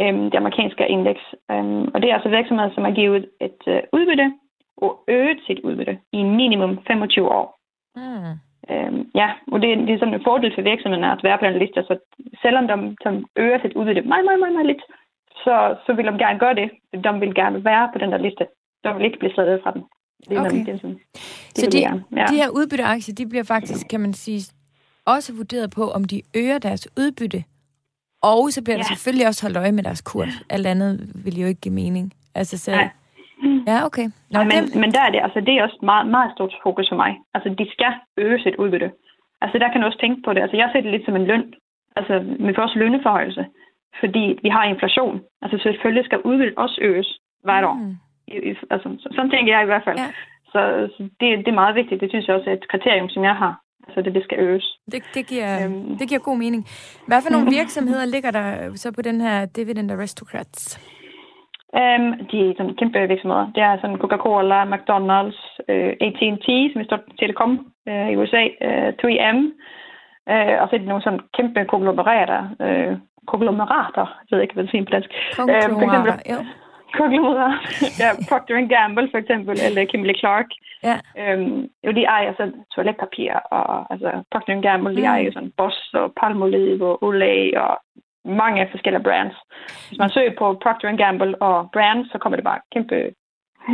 øhm, det amerikanske indeks. Øhm, og det er altså virksomheder, som har givet et øh, udbytte og øget sit udbytte i minimum 25 år. Mm. Øhm, ja, og det, det er sådan en fordel for virksomheden at være på den liste, så selvom de, de øger sit udbytte meget, meget, meget, meget lidt, så, så vil de gerne gøre det. De vil gerne være på den der liste. De vil ikke blive slettet fra den. Det er okay. det, sådan, det så de, ja. de her udbytteaktier, de bliver faktisk, kan man sige, også vurderet på, om de øger deres udbytte, og så bliver ja. der selvfølgelig også holdt øje med deres kurs. Alt andet vil jo ikke give mening. Altså, så, Nej. Ja, okay. Nå, men, det... men der er det, altså, det er også meget, meget stort fokus for mig. Altså, de skal øge sit udbytte. Altså, der kan du også tænke på det. Altså, jeg ser det lidt som en løn. Altså, med vores lønneforhøjelse. Fordi vi har inflation. Altså, selvfølgelig skal udbyttet også øges hvert år. Mm. I, i, altså, så, sådan tænker jeg i hvert fald. Ja. Så, så det, det er meget vigtigt. Det synes jeg også er et kriterium, som jeg har. Altså, det, det skal øges. Det, det, giver, øhm. det giver god mening. Hvad for nogle virksomheder ligger der så på den her Dividend Aristocrats? Um, de er sådan kæmpe virksomheder. Det er sådan Coca-Cola, McDonald's, uh, AT&T, som er stort telekom uh, i USA, uh, 3M, uh, og så er det nogle sådan kæmpe konglomerater, uh, konglomerater, jeg ved ikke, hvad det siger på dansk. Konglomerater, uh, ja. Konglomerater, ja, Procter Gamble for eksempel, eller Kimberly Clark. Ja. Um, jo, de ejer så toiletpapir, og altså Procter Gamble, de mm. ejer sådan Boss og Palmolive og Olay og mange forskellige brands. Hvis man søger på Procter Gamble og brands, så kommer det bare kæmpe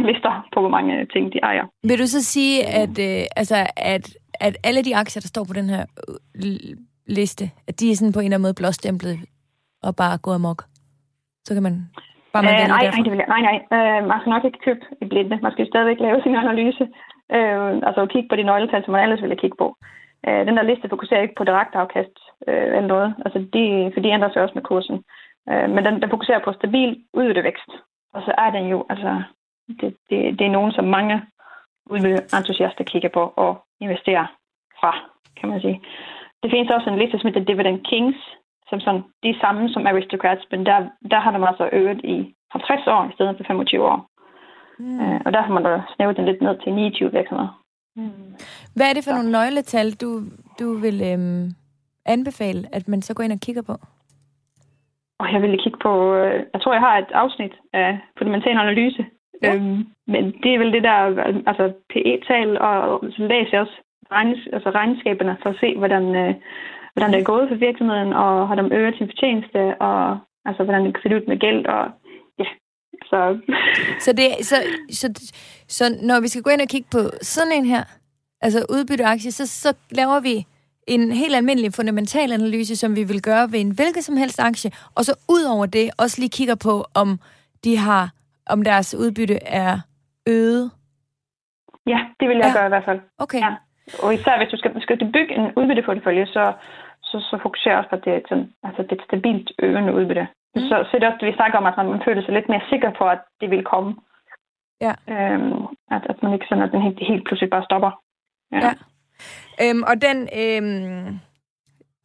lister på, hvor mange ting de ejer. Vil du så sige, at, øh, altså, at, at alle de aktier, der står på den her øh, liste, at de er sådan på en eller anden måde blåstemplet og bare gået amok? Så kan man Bare man Øh, nej, nej, det vil jeg, nej, nej. Øh, man skal nok ikke købe i blinde. Man skal stadigvæk lave sin analyse. Øh, altså kigge på de nøgletal, som man ellers ville kigge på. Øh, den der liste fokuserer ikke på direkte afkast øh, eller noget. Altså, de, for de ændrer sig også med kursen. Øh, men den, den fokuserer på stabil udbyttevækst. Og så er den jo, altså, det, det, det er nogen, som mange udbytteentusiaster kigger på og investerer fra, kan man sige. Det findes også en liste, som hedder Dividend Kings, som sådan, de er samme som Aristocrats, men der, der har man altså øget i 50 år i stedet for 25 år. Mm. Øh, og der har man da snævet den lidt ned til 29 virksomheder. Hvad er det for nogle nøgletal, du, du vil øhm, anbefale, at man så går ind og kigger på? Og jeg ville kigge på, øh, jeg tror, jeg har et afsnit af fundamental analyse. Ja. Øhm, men det er vel det der, altså PE-tal, og så læser jeg også regnes, altså regnskaberne for at se, hvordan, øh, hvordan det er gået for virksomheden, og har de øget sin fortjeneste, og altså, hvordan det kan se ud med gæld, og ja, så Så, det, så, så, så når vi skal gå ind og kigge på sådan en her, altså udbytteaktie, så, så laver vi en helt almindelig fundamental analyse, som vi vil gøre ved en hvilken som helst aktie, og så ud over det også lige kigger på, om de har, om deres udbytte er øget. ja, det vil jeg Ja. ja. gøre i hvert fald. Okay. Ja. Og især hvis du skal, skal du bygge en udbytteportefølje, så, så, så fokuserer også på, at det er, et sådan, altså, det er et stabilt øgende udbytte. Mm. Så, så er det også det, vi snakker om, at man føler sig lidt mere sikker på, at det vil komme. Ja. Øhm, at, at man ikke sådan, at den helt, helt pludselig bare stopper. Ja. Øhm, og den, øhm,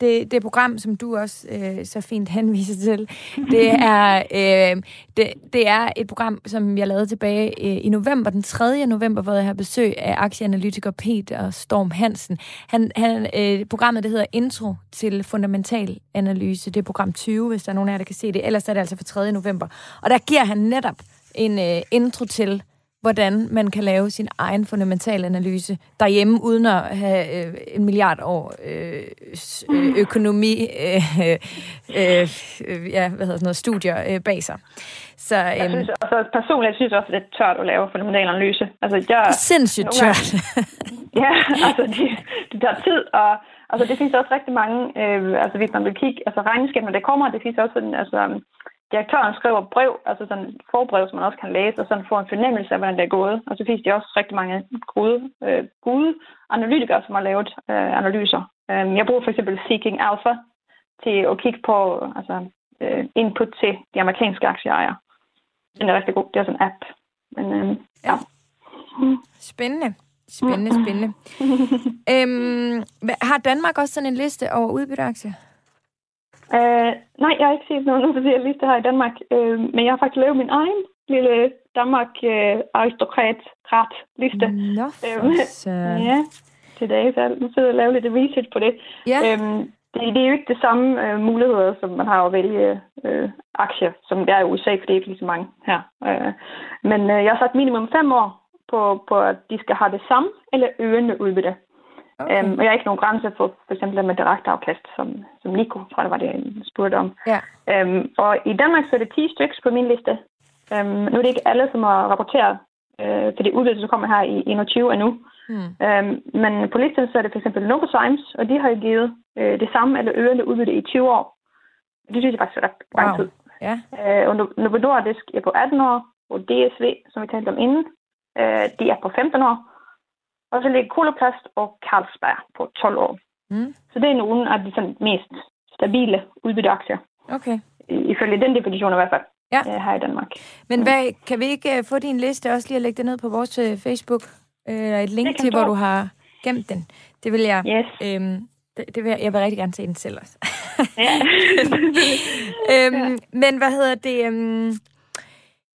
det, det program, som du også øh, så fint henviser til, det er, øh, det, det er et program, som jeg lavede tilbage øh, i november, den 3. november, hvor jeg har besøg af aktieanalytiker Peter Storm Hansen. Han, han, øh, programmet, det hedder Intro til Fundamental Analyse. Det er program 20, hvis der er nogen af jer, der kan se det. Ellers er det altså for 3. november. Og der giver han netop en øh, intro til, hvordan man kan lave sin egen fundamental analyse derhjemme, uden at have øh, en milliard år øh, øh, økonomi, øh, øh, øh, ja, hvad hedder sådan noget, studier øh, bag sig. Så Jeg øhm, synes, altså, personligt synes jeg også, at det er tørt at lave fundamental analyse. Altså, jeg, sindssygt nogle tørt. Ja, altså det, det tager tid, og altså, det findes også rigtig mange, øh, altså hvis man vil kigge, altså regnskab, når det kommer, det findes også sådan, altså direktøren skriver brev, altså sådan et forbrev, som man også kan læse, og sådan få en fornemmelse af, hvordan det er gået. Og så findes der også rigtig mange gode, øh, gode analytikere, som har lavet øh, analyser. Øh, jeg bruger for eksempel Seeking Alpha til at kigge på altså, øh, input til de amerikanske aktieejere. Den er rigtig god. Det er sådan en app. Men, øh, ja. Spændende. Spændende, spændende. øhm, har Danmark også sådan en liste over udbytteaktier? Øh, nej, jeg har ikke set nogen officiel liste her i Danmark, øh, men jeg har faktisk lavet min egen lille Danmark øh, aristokrat ret liste. Nå, Øhm. Ja, til dag, så nu sidder jeg og laver lidt research på det. Ja. Øhm, det, det er jo ikke det samme øh, muligheder, som man har at vælge øh, aktier, som det er i USA, for det er ikke lige så mange her. Øh, men øh, jeg har sat minimum fem år på, på, at de skal have det samme eller øgende udbytte. Okay. Øhm, og jeg har ikke nogen grænse for for eksempel det med direkte afkast, som, som Nico, tror jeg, var det, spurgte om. Ja. Øhm, og i Danmark så er det 10 stykker på min liste. Øhm, nu er det ikke alle, som har rapporteret, øh, for det udvidelse, som kommer her i 21 endnu. Hmm. Øhm, men på listen så er det for eksempel Novozymes, og de har jo givet øh, det samme eller øgende udbytte i 20 år. Det synes jeg faktisk er ret lang Wow. tid. Ja. Øh, og No- Novo Nordisk er på 18 år, og DSV, som vi talte om inden, øh, de er på 15 år. Og så ligger Koloplast og Carlsberg på 12 år. Mm. Så det er nogle af de sådan, mest stabile udbytteaktier, Okay. ifølge den definition i hvert fald, Ja. øh, her i Danmark. Men hvad, kan vi ikke øh, få din liste også lige at lægge det ned på vores øh, Facebook? Øh, et link til, hvor du. har gemt den. Det vil jeg... Yes. Øhm, det, det vil jeg, jeg vil rigtig gerne se den selv også. Ja. øhm, Men hvad hedder det? Øhm,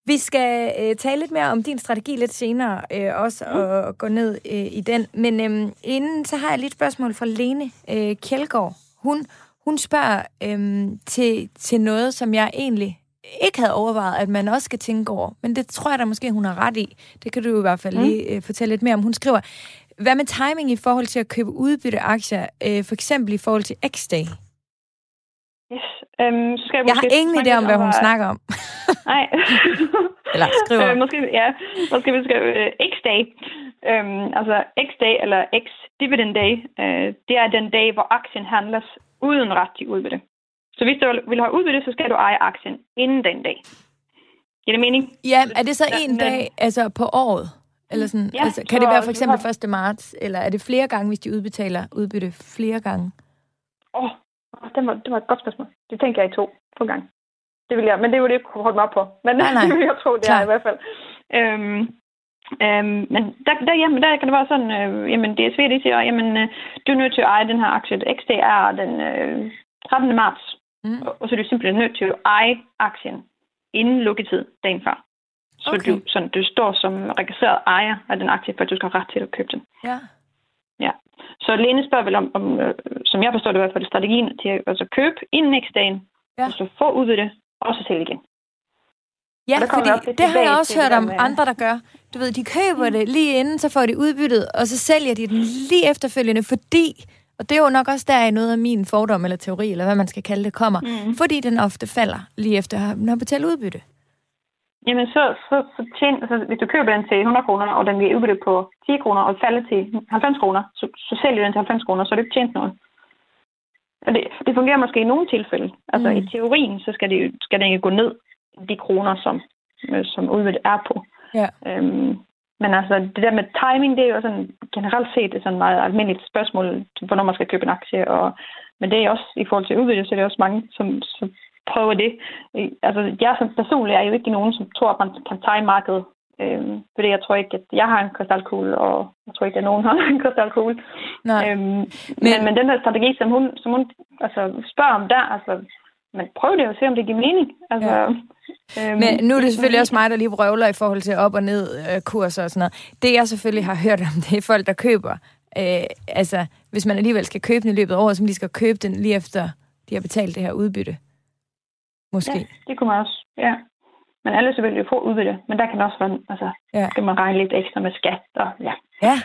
vi skal øh, tale lidt mere om din strategi lidt senere, øh, også Mm. og, og gå ned øh, i den. Men øhm, inden, så har jeg lige et spørgsmål fra Lene øh, Kjeldgaard. Hun, hun spørger øhm, til, til noget, som jeg egentlig ikke havde overvejet, at man også skal tænke over. Men det tror jeg da måske, hun har ret i. Det kan du i hvert fald Mm. lige øh, fortælle lidt mere om. Hun skriver, hvad med timing i forhold til at købe udbytteaktier, øh, for eksempel i forhold til X-Day? Øhm, så skal jeg, Jeg har måske ingen idé om, hvad hun øh, snakker om. Nej. Eller skriver. øh, måske, ja, måske vi skal øh, X-Day. Øhm, altså X-Day eller X-Dividend Day, øh, det er den dag, hvor aktien handles uden ret til udbytte. Så hvis du vil have udbytte, så skal du eje aktien inden den dag. Giver det mening? Ja, er det så en dag altså på året? Eller sådan, Ja, altså, kan det være for eksempel du har- 1. marts, eller er det flere gange, hvis de udbetaler udbytte flere gange? Åh, oh, det, var, det var et godt spørgsmål. Det tænker jeg i to på gang. Det vil jeg, men det vil jeg ikke kunne holde mig op på. Men Nej, nej. det vil jeg tro, det Klar. er i hvert fald. Øhm, øhm, men der, der, jamen, der kan det være sådan, øh, jamen DSV de siger, jamen øh, du er nødt til at eje den her aktie. XD er den øh, 13. marts, Mm. og, og så er du simpelthen nødt til at eje aktien inden lukketid dagen før. Så Okay. du, sådan, du står som registreret ejer af den aktie, for at du skal have ret til at købe den. Ja. Så Lene spørger vel om, om øh, som jeg forstår det i hvert fald, strategien til at altså, købe inden dagen, Ja. og så få udbytte, og så sælge igen. Ja, fordi lidt det har jeg også hørt det om med- andre, der gør. Du ved, de køber det lige inden, så får de udbyttet, og så sælger de den lige efterfølgende, fordi, og det er jo nok også der er noget af min fordom eller teori, eller hvad man skal kalde det, kommer, Mm. fordi den ofte falder lige efter at have betalt udbytte. Jamen, så, så, så tjen, altså, hvis du køber den til 100 kroner, og den bliver udbytte på 10 kroner, og falder til 90 kroner, så, så sælger du den til 90 kroner, så er det ikke tjent noget. Og det, det fungerer måske i nogle tilfælde. Altså, Mm. i teorien, så skal det, skal det ikke gå ned de kroner, som, øh, som udbytte er på. Ja. Øhm, men altså, det der med timing, det er jo sådan generelt set et sådan meget almindeligt spørgsmål, hvornår man skal købe en aktie. Og, men det er også, i forhold til udbytte, så er det også mange, som, som prøver det. Altså, jeg som personlig er jo ikke nogen, som tror, at man kan time markedet. Øhm, fordi jeg tror ikke, at jeg har en krystalkugle, og jeg tror ikke, at nogen har en krystalkugle. Nej. Øhm, Men- men, men den der strategi, som hun, som hun altså, spørger om der, altså, men prøv det og se, om det giver mening. Altså, Ja. øhm, Men nu er det selvfølgelig også mig, der lige vrøvler i forhold til op- og ned øh, kurser og sådan noget. Det jeg selvfølgelig har hørt om, det er folk, der køber. Øh, altså, hvis man alligevel skal købe den i løbet af året, så de skal købe den lige efter, de har betalt det her udbytte. Måske. Ja, det kunne man også, ja. Men alle selvfølgelig jo få udbytte, men der kan også være, altså, Ja. skal man regne lidt ekstra med skat, og ja. Ja.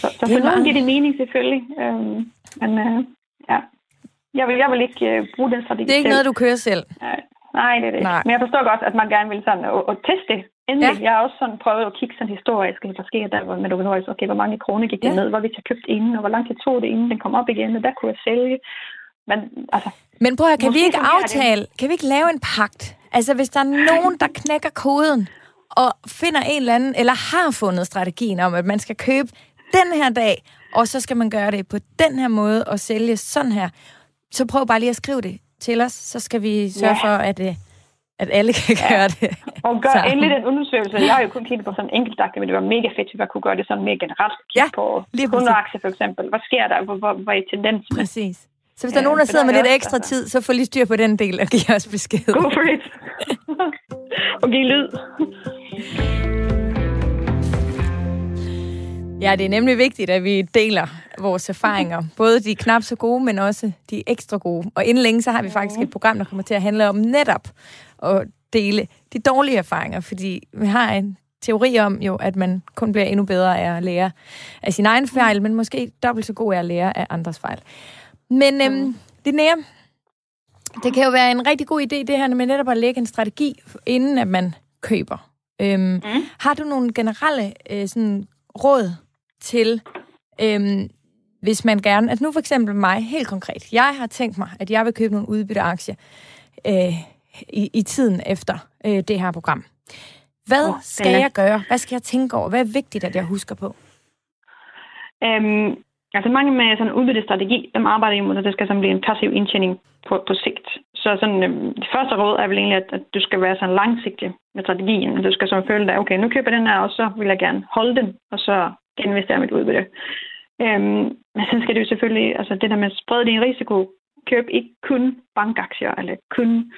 Så, så for nogen giver det mening selvfølgelig, øhm, men øh, ja. Jeg vil, jeg vil ikke øh, bruge den strategi Det er ikke selv. noget, du kører selv. Nej, Nej, det er det ikke. Nej. Men jeg forstår godt, at man gerne vil sådan og, og teste. Endelig. Ja. Jeg har også sådan prøvet at kigge sådan historisk, hvad sker der med Novo Nordisk? Okay, hvor mange kroner gik det Ja. ned? Hvor vi har købt inden, og hvor lang tid tog det, inden den kom op igen? Og der kunne jeg sælge. Men altså, Men prøv at kan vi ikke fungerer det. aftale, kan vi ikke lave en pagt? Altså, hvis der er nogen, der knækker koden og finder en eller anden, eller har fundet strategien om, at man skal købe den her dag, og så skal man gøre det på den her måde og sælge sådan her, så prøv bare lige at skrive det til os, så skal vi sørge Ja. for, at, øh, at alle kan gøre det. og gør sammen. endelig den undersøgelse. Jeg har jo kun kigget på sådan en enkelt aktie, men det var mega fedt, hvis jeg kunne gøre det sådan mere generelt. Kigge Ja, på kundeaktier for eksempel. Hvad sker der? Hvor, hvor, hvor er tendensen? Præcis. Så hvis der er Ja, nogen, der sidder der med lidt også, ekstra altså. tid, så få lige styr på den del og giv os besked. Go for it. og giv lyd. Ja, det er nemlig vigtigt, at vi deler vores erfaringer. Både de knap så gode, men også de ekstra gode. Og inden længe, så har vi faktisk et program, der kommer til at handle om netop at dele de dårlige erfaringer. Fordi vi har en teori om jo, at man kun bliver endnu bedre af at lære af sin egen fejl, men måske dobbelt så god af at lære af andres fejl. Men øhm, Linnea, det kan jo være en rigtig god idé, det her med netop at lægge en strategi, inden at man køber. Øhm, mm. Har du nogle generelle øh, sådan, råd til, øhm, hvis man gerne... Altså nu for eksempel mig, helt konkret. Jeg har tænkt mig, at jeg vil købe nogle udbytteaktier øh, i, i tiden efter øh, det her program. Hvad Åh, skal jeg gøre? Hvad skal jeg tænke over? Hvad er vigtigt, at jeg husker på? Øhm, altså mange med sådan udbyttestrategi, dem arbejder jo med, at det skal sådan blive en passiv indtjening på, på sigt. Så sådan, øhm, det første råd er vel egentlig, at, at du skal være sådan langsigtig med strategien. Du skal sådan føle dig, okay, nu køber jeg den her, og så vil jeg gerne holde den, og så investere mit udbytte. Øhm, men så skal jo selvfølgelig, altså det der med at sprede din risiko, køb ikke kun bankaktier, eller kun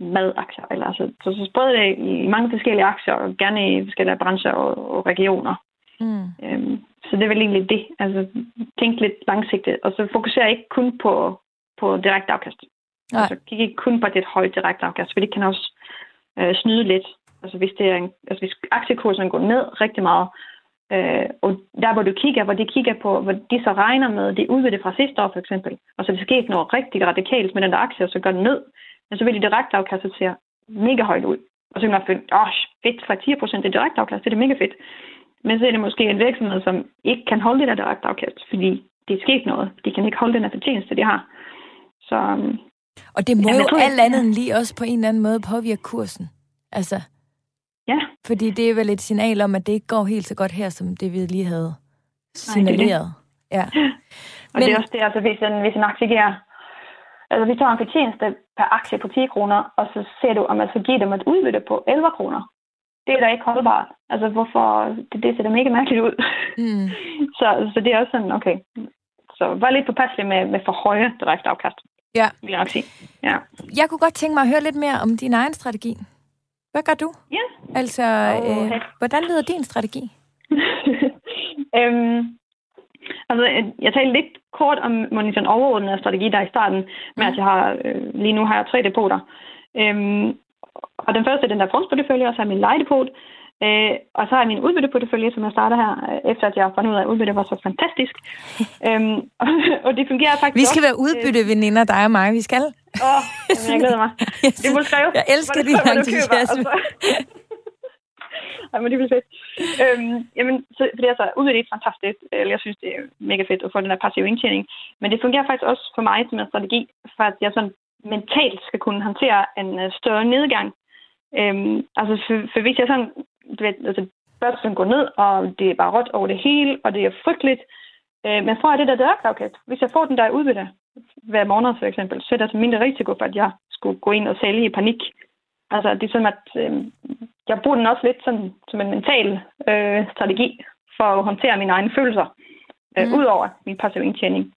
madaktier, eller altså, så, så spred det i mange forskellige aktier, og gerne i forskellige brancher og, og regioner. Mm. Øhm, så det er vel egentlig det. Altså, tænk lidt langsigtet, og så fokuser ikke kun på, på direkte afkast. Nej. Altså, kig ikke kun på det høje direkte afkast, for det kan også øh, snyde lidt. Altså, hvis, det er en, altså, hvis aktiekursen går ned rigtig meget, øh, og der, hvor du kigger, hvor de kigger på, hvor de så regner med, det udbytte fra sidste år, for eksempel, og så er det sket noget rigtig radikalt med den der aktie, og så går den ned, men så vil det direkte afkastet se mega højt ud. Og så kan man finde, åh, fedt, fra 10% det direkte afkast, det er mega fedt. Men så er det måske en virksomhed, som ikke kan holde det der direkte afkast, fordi det er sket noget. De kan ikke holde den her fortjeneste, de har. Så øhm, Og det må Jamen, jo tror, alt andet end lige også på en eller anden måde påvirke kursen. Altså, Ja. Fordi det er vel et signal om, at det ikke går helt så godt her, som det vi lige havde signaleret. Nej, det det. Ja. Og Men... det er også det, altså hvis en, hvis en aktie giver Altså, vi tager en fortjeneste per aktie på 10 kroner, og så ser du, om man så giver dem et udbytte på 11 kroner. Det er da ikke holdbart. Altså, hvorfor... Det, det ser da mega mærkeligt ud. Mm. så, så det er også sådan, okay. Så var lidt påpasselig med, med for høje direkte afkast. Ja. Vil jeg nok sige. Ja. Jeg kunne godt tænke mig at høre lidt mere om din egen strategi. Hvad gør du? Ja. Altså, oh, øh, hvordan lyder din strategi? øhm, Altså, jeg talte lidt kort om min overordnede strategi der i starten, med at jeg har, øh, lige nu har jeg tre depoter. Øhm, og den første er den der fondsportefølje, og så er min lejedepot. Øh, og så har min udbytteportefølje, som jeg starter her, øh, efter at jeg har fundet ud af, at udbytte var så fantastisk. øhm, og, og det fungerer faktisk Vi skal også, være udbytteveninder, dig og mig. Vi skal. Åh, oh, jeg glæder mig. Det må skrive. Jeg elsker din entusiasme. Ej, men det bliver fedt. Øhm, jamen, så, fordi altså, udvidet er fantastisk. Eller jeg synes, det er mega fedt at få den der passive indtjening. Men det fungerer faktisk også for mig som en strategi, for at jeg sådan mentalt skal kunne håndtere en uh, større nedgang. Øhm, altså, for, for hvis jeg sådan, du ved, altså, børsen går ned, og det er bare råt over det hele, og det er frygteligt. Øh, men får jeg det der dørklokke, hvis jeg får den der udbytte hver måned for eksempel, så er der så mindre risiko for, at jeg skulle gå ind og sælge i panik. Altså, det er sådan, at øh, jeg bruger den også lidt sådan, som en mental øh, strategi for at håndtere mine egne følelser, øh, mm. ud over min passive indtjening.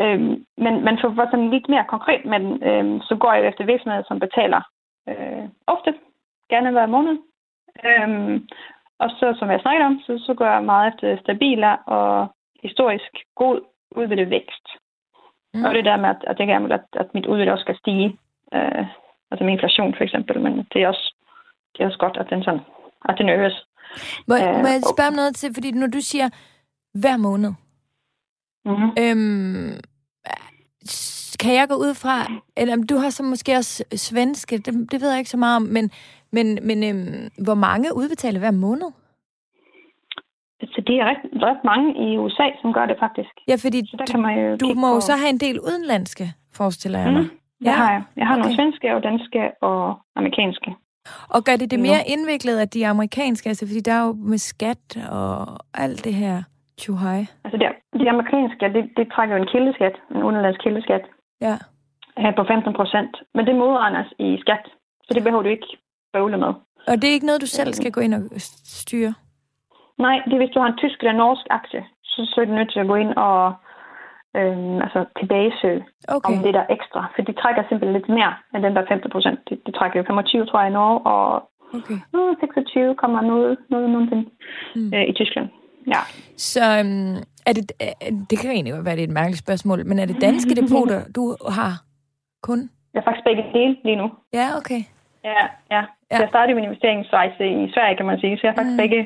Øh, men, men for at være sådan lidt mere konkret med den, øh, så går jeg efter virksomheder, som betaler øh, ofte, gerne hver måned. Øh, og så, som jeg snakker om, så, så går jeg meget efter stabile og historisk god udbytte vækst. Mm. Og det der med, at, at jeg gerne vil, at, at mit udbytte også skal stige. Øh, altså med inflation for eksempel, men det er også, det er også godt, at den, sådan, at den øges. Må, øh, må jeg spørge om noget til, fordi når du siger hver måned, mm-hmm. øhm, kan jeg gå ud fra, eller du har så måske også svenske, det, det ved jeg ikke så meget om, men, men, men øhm, hvor mange udbetaler hver måned? Så det er ret, ret mange i USA, som gør det faktisk. Ja, fordi så der kan man jo du må jo så have en del udenlandske, forestiller jeg mig. Mm. Det ja. har jeg. Jeg har okay. nogle svenske og danske og amerikanske. Og gør det det mere indviklet, at de amerikanske, altså fordi der er jo med skat og alt det her tjuhej? Altså det, de amerikanske, det, det trækker jo en kildeskat, en udenlandsk kildeskat. Ja. På 15 procent. Men det modregnes i skat, så det behøver du ikke bøvle med. Og det er ikke noget, du selv skal gå ind og styre? Nej, det er hvis du har en tysk eller norsk aktie, så, så er du nødt til at gå ind og øhm, altså tilbagesøge okay. om det der ekstra. For de trækker simpelthen lidt mere end den der 15 procent. De, de trækker jo 25, tror jeg, i Norge, og okay. uh, 26 kommer noget, noget, noget mm. øh, i Tyskland. Ja. Så øhm, er det, det kan jo egentlig være, det er et mærkeligt spørgsmål, men er det danske depoter, du har kun? Jeg har faktisk begge dele lige nu. Ja, okay. Ja, ja. ja. jeg startede min investeringsrejse i Sverige, kan man sige, så jeg har faktisk mm. begge,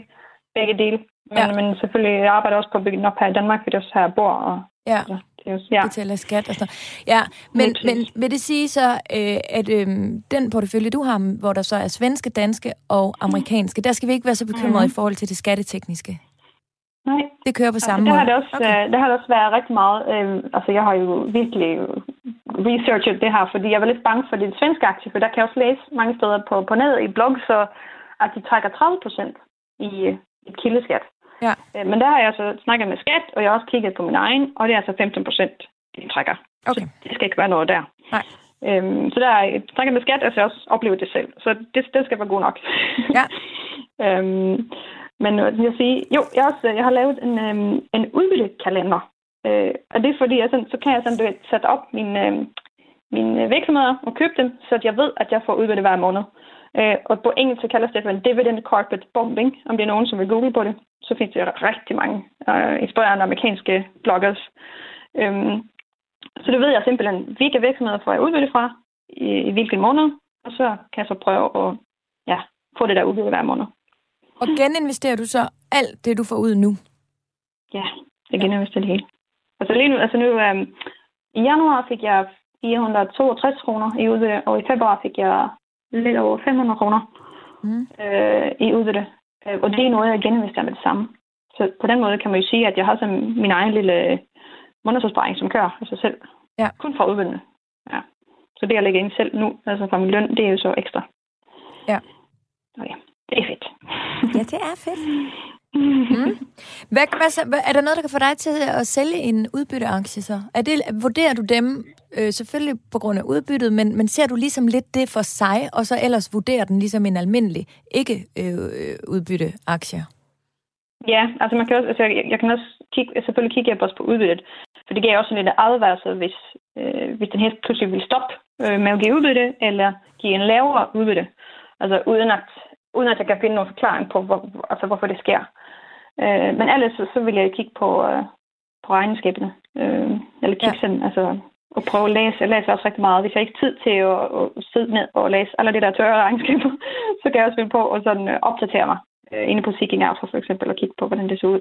begge dele. Men, ja. men selvfølgelig, jeg arbejder også på at bygge op her i Danmark, fordi det er også her, jeg bor, og Ja, ja. betaler skat og sådan Ja, men, men vil det sige så, øh, at øh, den portefølje, du har, hvor der så er svenske, danske og amerikanske, der skal vi ikke være så bekymrede mm. i forhold til det skattetekniske? Nej. Det kører på samme altså, måde? Det har det, også, okay. øh, det har det også været rigtig meget. Øh, altså, jeg har jo virkelig researchet det her, fordi jeg var lidt bange for det svenske aktie, for der kan jeg også læse mange steder på, på nettet i blog, så at de trækker 30 procent i, i kildeskat. Ja. Øh, men der har jeg så snakket med skat, og jeg har også kigget på min egen, og det er altså 15 procent, de trækker. Okay. Så det skal ikke være noget der. Nej. Øhm, så der er jeg snakket med skat, og så jeg også oplevet det selv. Så det, det skal være god nok. Ja. øhm, men hvad jeg sige? Jo, jeg, også, øh, jeg har lavet en, øh, en udbyttekalender. Øh, og det er fordi, jeg sådan, så kan jeg sådan, du ved, sætte op mine, øhm, øh, mine virksomheder og købe dem, så jeg ved, at jeg får udbytte hver måned. Øh, og på engelsk kaldes det for en dividend carpet bombing, om det er nogen, som vil google på det. Så findes der rigtig mange øh, inspirerende amerikanske bloggers. Øhm, så det ved jeg simpelthen, hvilke virksomheder får jeg udbytte fra, i, i hvilken måned, og så kan jeg så prøve at ja, få det der udbytte hver måned. Og geninvesterer du så alt det, du får ud nu? Ja, jeg geninvesterer det hele. Altså lige nu, altså nu øhm, i januar fik jeg 462 kroner i udbytte, og i februar fik jeg lidt over 500 kroner mm. øh, i udbytte. Øh, og det er noget, jeg geninvesterer med det samme. Så på den måde kan man jo sige, at jeg har sådan min egen lille månedsopsparing, som kører af sig selv. Ja. Kun for udbytte. Ja. Så det, jeg lægger ind selv nu, altså fra min løn, det er jo så ekstra. Ja. Okay. Det er fedt. ja, det er fedt. Mm. Hvad, hvad, så, er der noget, der kan få dig til at sælge en udbytteaktie så? Er det, vurderer du dem øh, selvfølgelig på grund af udbyttet, men, men ser du ligesom lidt det for sig, og så ellers vurderer den ligesom en almindelig ikke-udbytteaktie? Øh, ja, altså man kan også, altså jeg, jeg kan også kigge, selvfølgelig kigge jeg også på udbyttet, for det giver også en lidt advarsel, hvis, øh, hvis den helt pludselig vil stoppe øh, med at give udbytte, eller give en lavere udbytte. Altså uden at, uden at jeg kan finde nogen forklaring på, hvor, altså, hvorfor det sker. Øh, men ellers så, så vil jeg kigge på, øh, på regnskabene. Øh, eller kigge ja. sådan, altså og prøve at læse. Jeg læser også rigtig meget. Hvis jeg ikke har tid til at, at sidde ned og læse alle de der tørre regnskaber, så kan jeg også finde på at sådan, øh, opdatere mig øh, inde på Seeking Out for eksempel, og kigge på, hvordan det ser ud.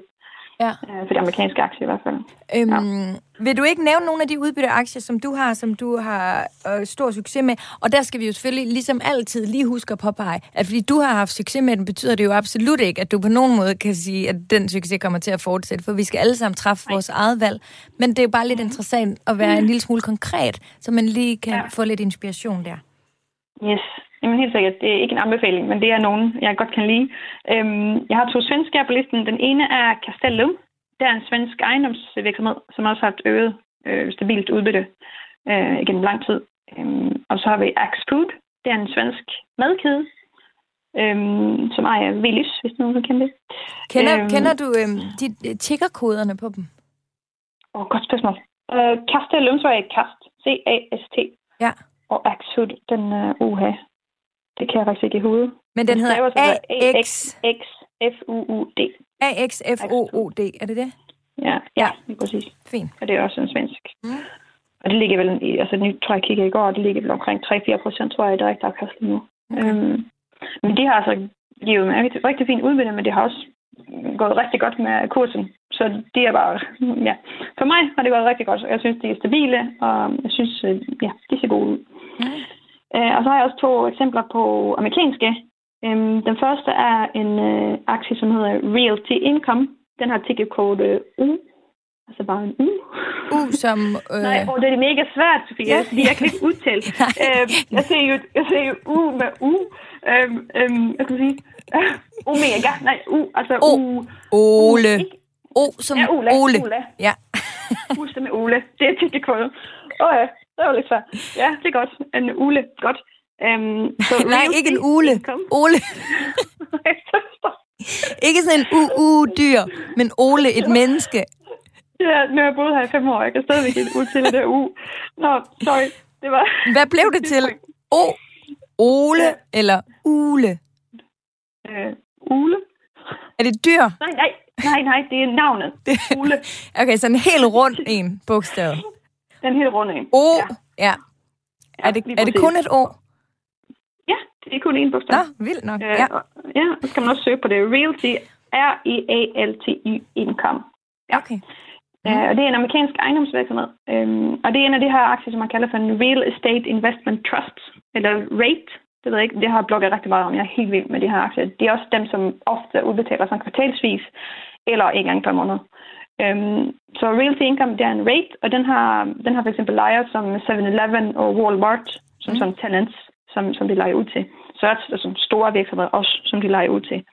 Ja. Øh, for de amerikanske aktier i hvert fald. Øhm, ja. Vil du ikke nævne nogle af de udbytteaktier, som du har, som du har øh, stor succes med? Og der skal vi jo selvfølgelig ligesom altid lige huske at påpege, at fordi du har haft succes med den, betyder det jo absolut ikke, at du på nogen måde kan sige, at den succes kommer til at fortsætte, for vi skal alle sammen træffe Nej. vores eget valg. Men det er jo bare lidt mm. interessant at være mm. en lille smule konkret, så man lige kan ja. få lidt inspiration der. Yes, Jamen helt sikkert. Det er ikke en anbefaling, men det er nogen, jeg godt kan lide. Øhm, jeg har to svenske på listen. Den ene er Castellum. Det er en svensk ejendomsvirksomhed, som også har et øget øh, stabilt udbytte øh, gennem lang tid. Øhm, og så har vi Axe Food. Det er en svensk madkæde, øhm, som ejer Willys, hvis nogen kan kende det. Kender, øhm, kender du øhm, de øh, tickerkoderne på dem? Åh, godt spørgsmål. Øh, Castellum, så er Kast. C-A-S-T. Ja. Og Axe Food, den er uh, UH. Det kan jeg faktisk ikke i hovedet. Men den hedder A-X-F-U-U-D. A-X-F-O-O-D, er det det? Ja, ja, lige præcis. Fint. Og det er også en svensk. Mm. Og det ligger vel, i, altså nu tror jeg, jeg kigger i går, det ligger vel omkring 3-4 procent, tror jeg, i direkte afkast lige nu. Okay. Øhm, men de har altså givet en rigtig, rigtig fin udbytte, men det har også gået rigtig godt med kursen. Så det er bare, ja. For mig har det gået rigtig godt. Jeg synes, de er stabile, og jeg synes, øh, ja, de ser gode ud. Mm. Øh, og så har jeg også to eksempler på amerikanske. Øhm, den første er en øh, aktie, som hedder Realty Income. Den har ticketcode U. Altså bare en U. U som... Øh... Nej, og det er mega svært, Sofie, ja. fordi jeg kan ikke udtale. øhm, jeg, ser jo, jeg ser jo U med U. Øhm, øhm, jeg sige... Omega. Nej, U. Altså o. U. Ole. U, o som ja, Ole. Ole. Ole. Ja. U som Ole. Det er ticketcode. Åh ja. Det var lidt svært. Ja, det er godt. En ule. Godt. Um, så Nej, ikke en ule. Ole. ikke sådan en u-u-dyr, men Ole, et menneske. Ja, nu har jeg boet her i fem år. Jeg kan stadigvæk ikke udtale det u. Nå, sorry. Det var... Hvad blev det til? O, Ole eller Ule? Uh, ule. Er det dyr? Nej, nej. Nej, nej, det er navnet. Ule. okay, så en helt rund en bogstav. Den helt runde en. O, ja. ja. Er, det, er det kun et O? Ja, det er kun en bogstav. Nå, vildt nok. Øh, ja. ja, så kan man også søge på det. Realty, R-E-A-L-T-Y income. Ja. Okay. Mm. Uh, og det er en amerikansk ejendomsvirksomhed. Um, og det er en af de her aktier, som man kalder for en Real Estate Investment Trust, eller RATE. Det ved jeg ikke, det har jeg blogget rigtig meget om. Jeg er helt vild med de her aktier. Det er også dem, som ofte udbetaler sådan kvartalsvis, eller en gang per måned. Øhm, så realty income, det er en rate, og den har, den har for eksempel lejer som 7-Eleven og Walmart, som mm. sådan tenants, som, som de lejer ud til. Så er der sådan store virksomheder også, som de lejer ud til.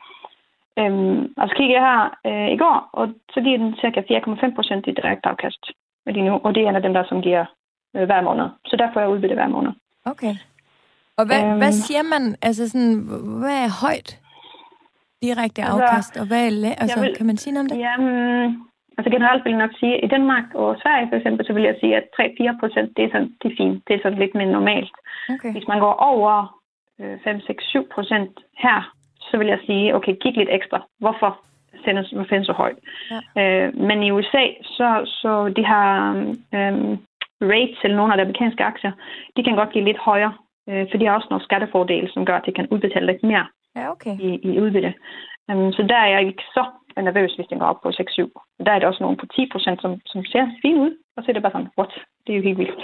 Øhm, og så kiggede jeg her øh, i går, og så giver den cirka 4,5 procent i direkte afkast lige nu, og det er en af dem der, som giver øh, hver måned. Så der får jeg udbytte hver måned. Okay. Og hvad, øhm, hvad siger man, altså sådan, hvad er højt direkte altså, afkast, altså, og hvad er, altså, vil, kan man sige noget om det? Jamen, Altså generelt vil jeg nok sige, at i Danmark og Sverige for eksempel, så vil jeg sige, at 3-4 procent, det er sådan, det er fint. Det er sådan lidt mere normalt. Okay. Hvis man går over 5-6-7 procent her, så vil jeg sige, okay, kig lidt ekstra. Hvorfor sendes, hvorfor så højt? Ja. Øh, men i USA, så, så de har øhm, rates eller nogle af de amerikanske aktier, de kan godt give lidt højere, øh, for de har også nogle skattefordele, som gør, at de kan udbetale lidt mere ja, okay. i, i udbytte. Um, så der er jeg ikke så nervøs, hvis den går op på 6-7. Der er det også nogen på 10 procent, som, som ser fint ud, og så er det bare sådan, what? Det er jo helt vildt.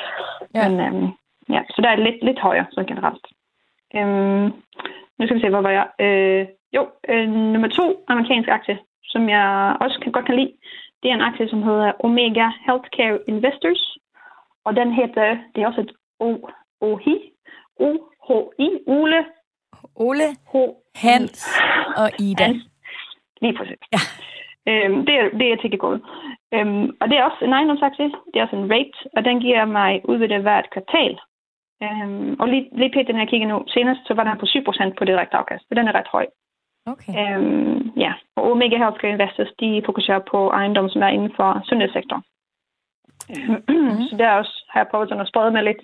Ja. Men, um, ja, så der er det lidt, lidt højere, så generelt. Um, nu skal vi se, hvor var jeg? Uh, jo, uh, nummer to amerikansk aktie, som jeg også kan, godt kan lide, det er en aktie, som hedder Omega Healthcare Investors. Og den hedder, det er også et O, O-H-I, O-H-I, Ole Ole, Hans og Ida. Hans. Lige præcis. Ja. Øhm, det, er, det er Ticketgået. Øhm, og det er også en ejendomsaktie. Det er også en rate, og den giver mig udbytte hvert kvartal. Øhm, og lige, lige pæt den her kigger nu. Senest så var den på 7% på direkte afkast, så den er ret høj. Okay. Øhm, ja, og Omega Healthcare Investors, de fokuserer på ejendom, som er inden for sundhedssektoren. Mm. så der også har jeg prøvet sådan at sprede mig lidt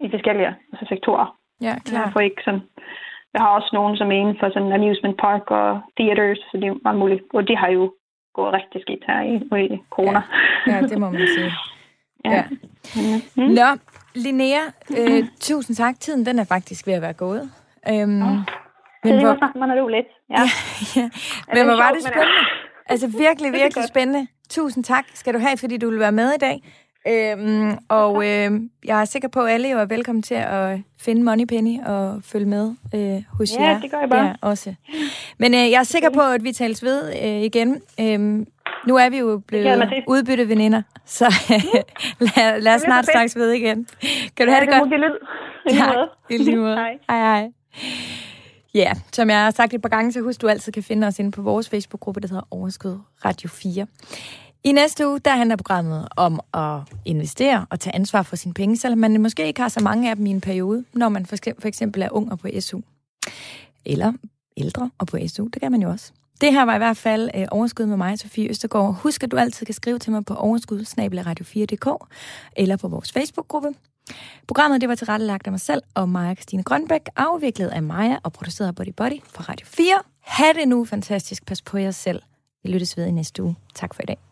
i forskellige altså sektorer. Ja, klar. Jeg, får ikke sådan, jeg har også nogen, som er inden for sådan amusement park og theaters, så det er meget muligt. Og de har jo gået rigtig skidt her i, i corona. Ja. ja, det må man sige. ja. ja. Mm. Nå, Linnea, øh, tusind tak. Tiden den er faktisk ved at være gået. Øhm, oh. Men det hvor... man er roligt. Ja. ja, ja. Men hvor var det spændende. Altså virkelig, virkelig spændende. Tusind tak skal du have, fordi du vil være med i dag. Øhm, og øh, jeg er sikker på, at alle jo er velkommen til at finde Moneypenny og følge med øh, hos ja, jer. Ja, det gør jeg bare. Ja, også. Men øh, jeg er sikker på, at vi tales ved øh, igen. Øhm, nu er vi jo blevet udbytte veninder, så lad, lad os snart snakkes ved igen. Kan du ja, have det, det godt? Det tak, i lige måde. hej. Hej, hej. Ja, som jeg har sagt et par gange, så husk, du altid kan finde os inde på vores Facebook-gruppe, der hedder Overskud Radio 4. I næste uge, der handler programmet om at investere og tage ansvar for sine penge, selvom man måske ikke har så mange af dem i en periode, når man for eksempel er ung og på SU. Eller ældre og på SU, det kan man jo også. Det her var i hvert fald øh, Overskud med mig, Sofie Østergaard. Husk, at du altid kan skrive til mig på overskud 4dk eller på vores Facebook-gruppe. Programmet det var tilrettelagt af mig selv og Maja Christine Grønbæk, afviklet af Maja og produceret af Body Body for Radio 4. Ha' det nu fantastisk. Pas på jer selv. Vi lyttes ved i næste uge. Tak for i dag.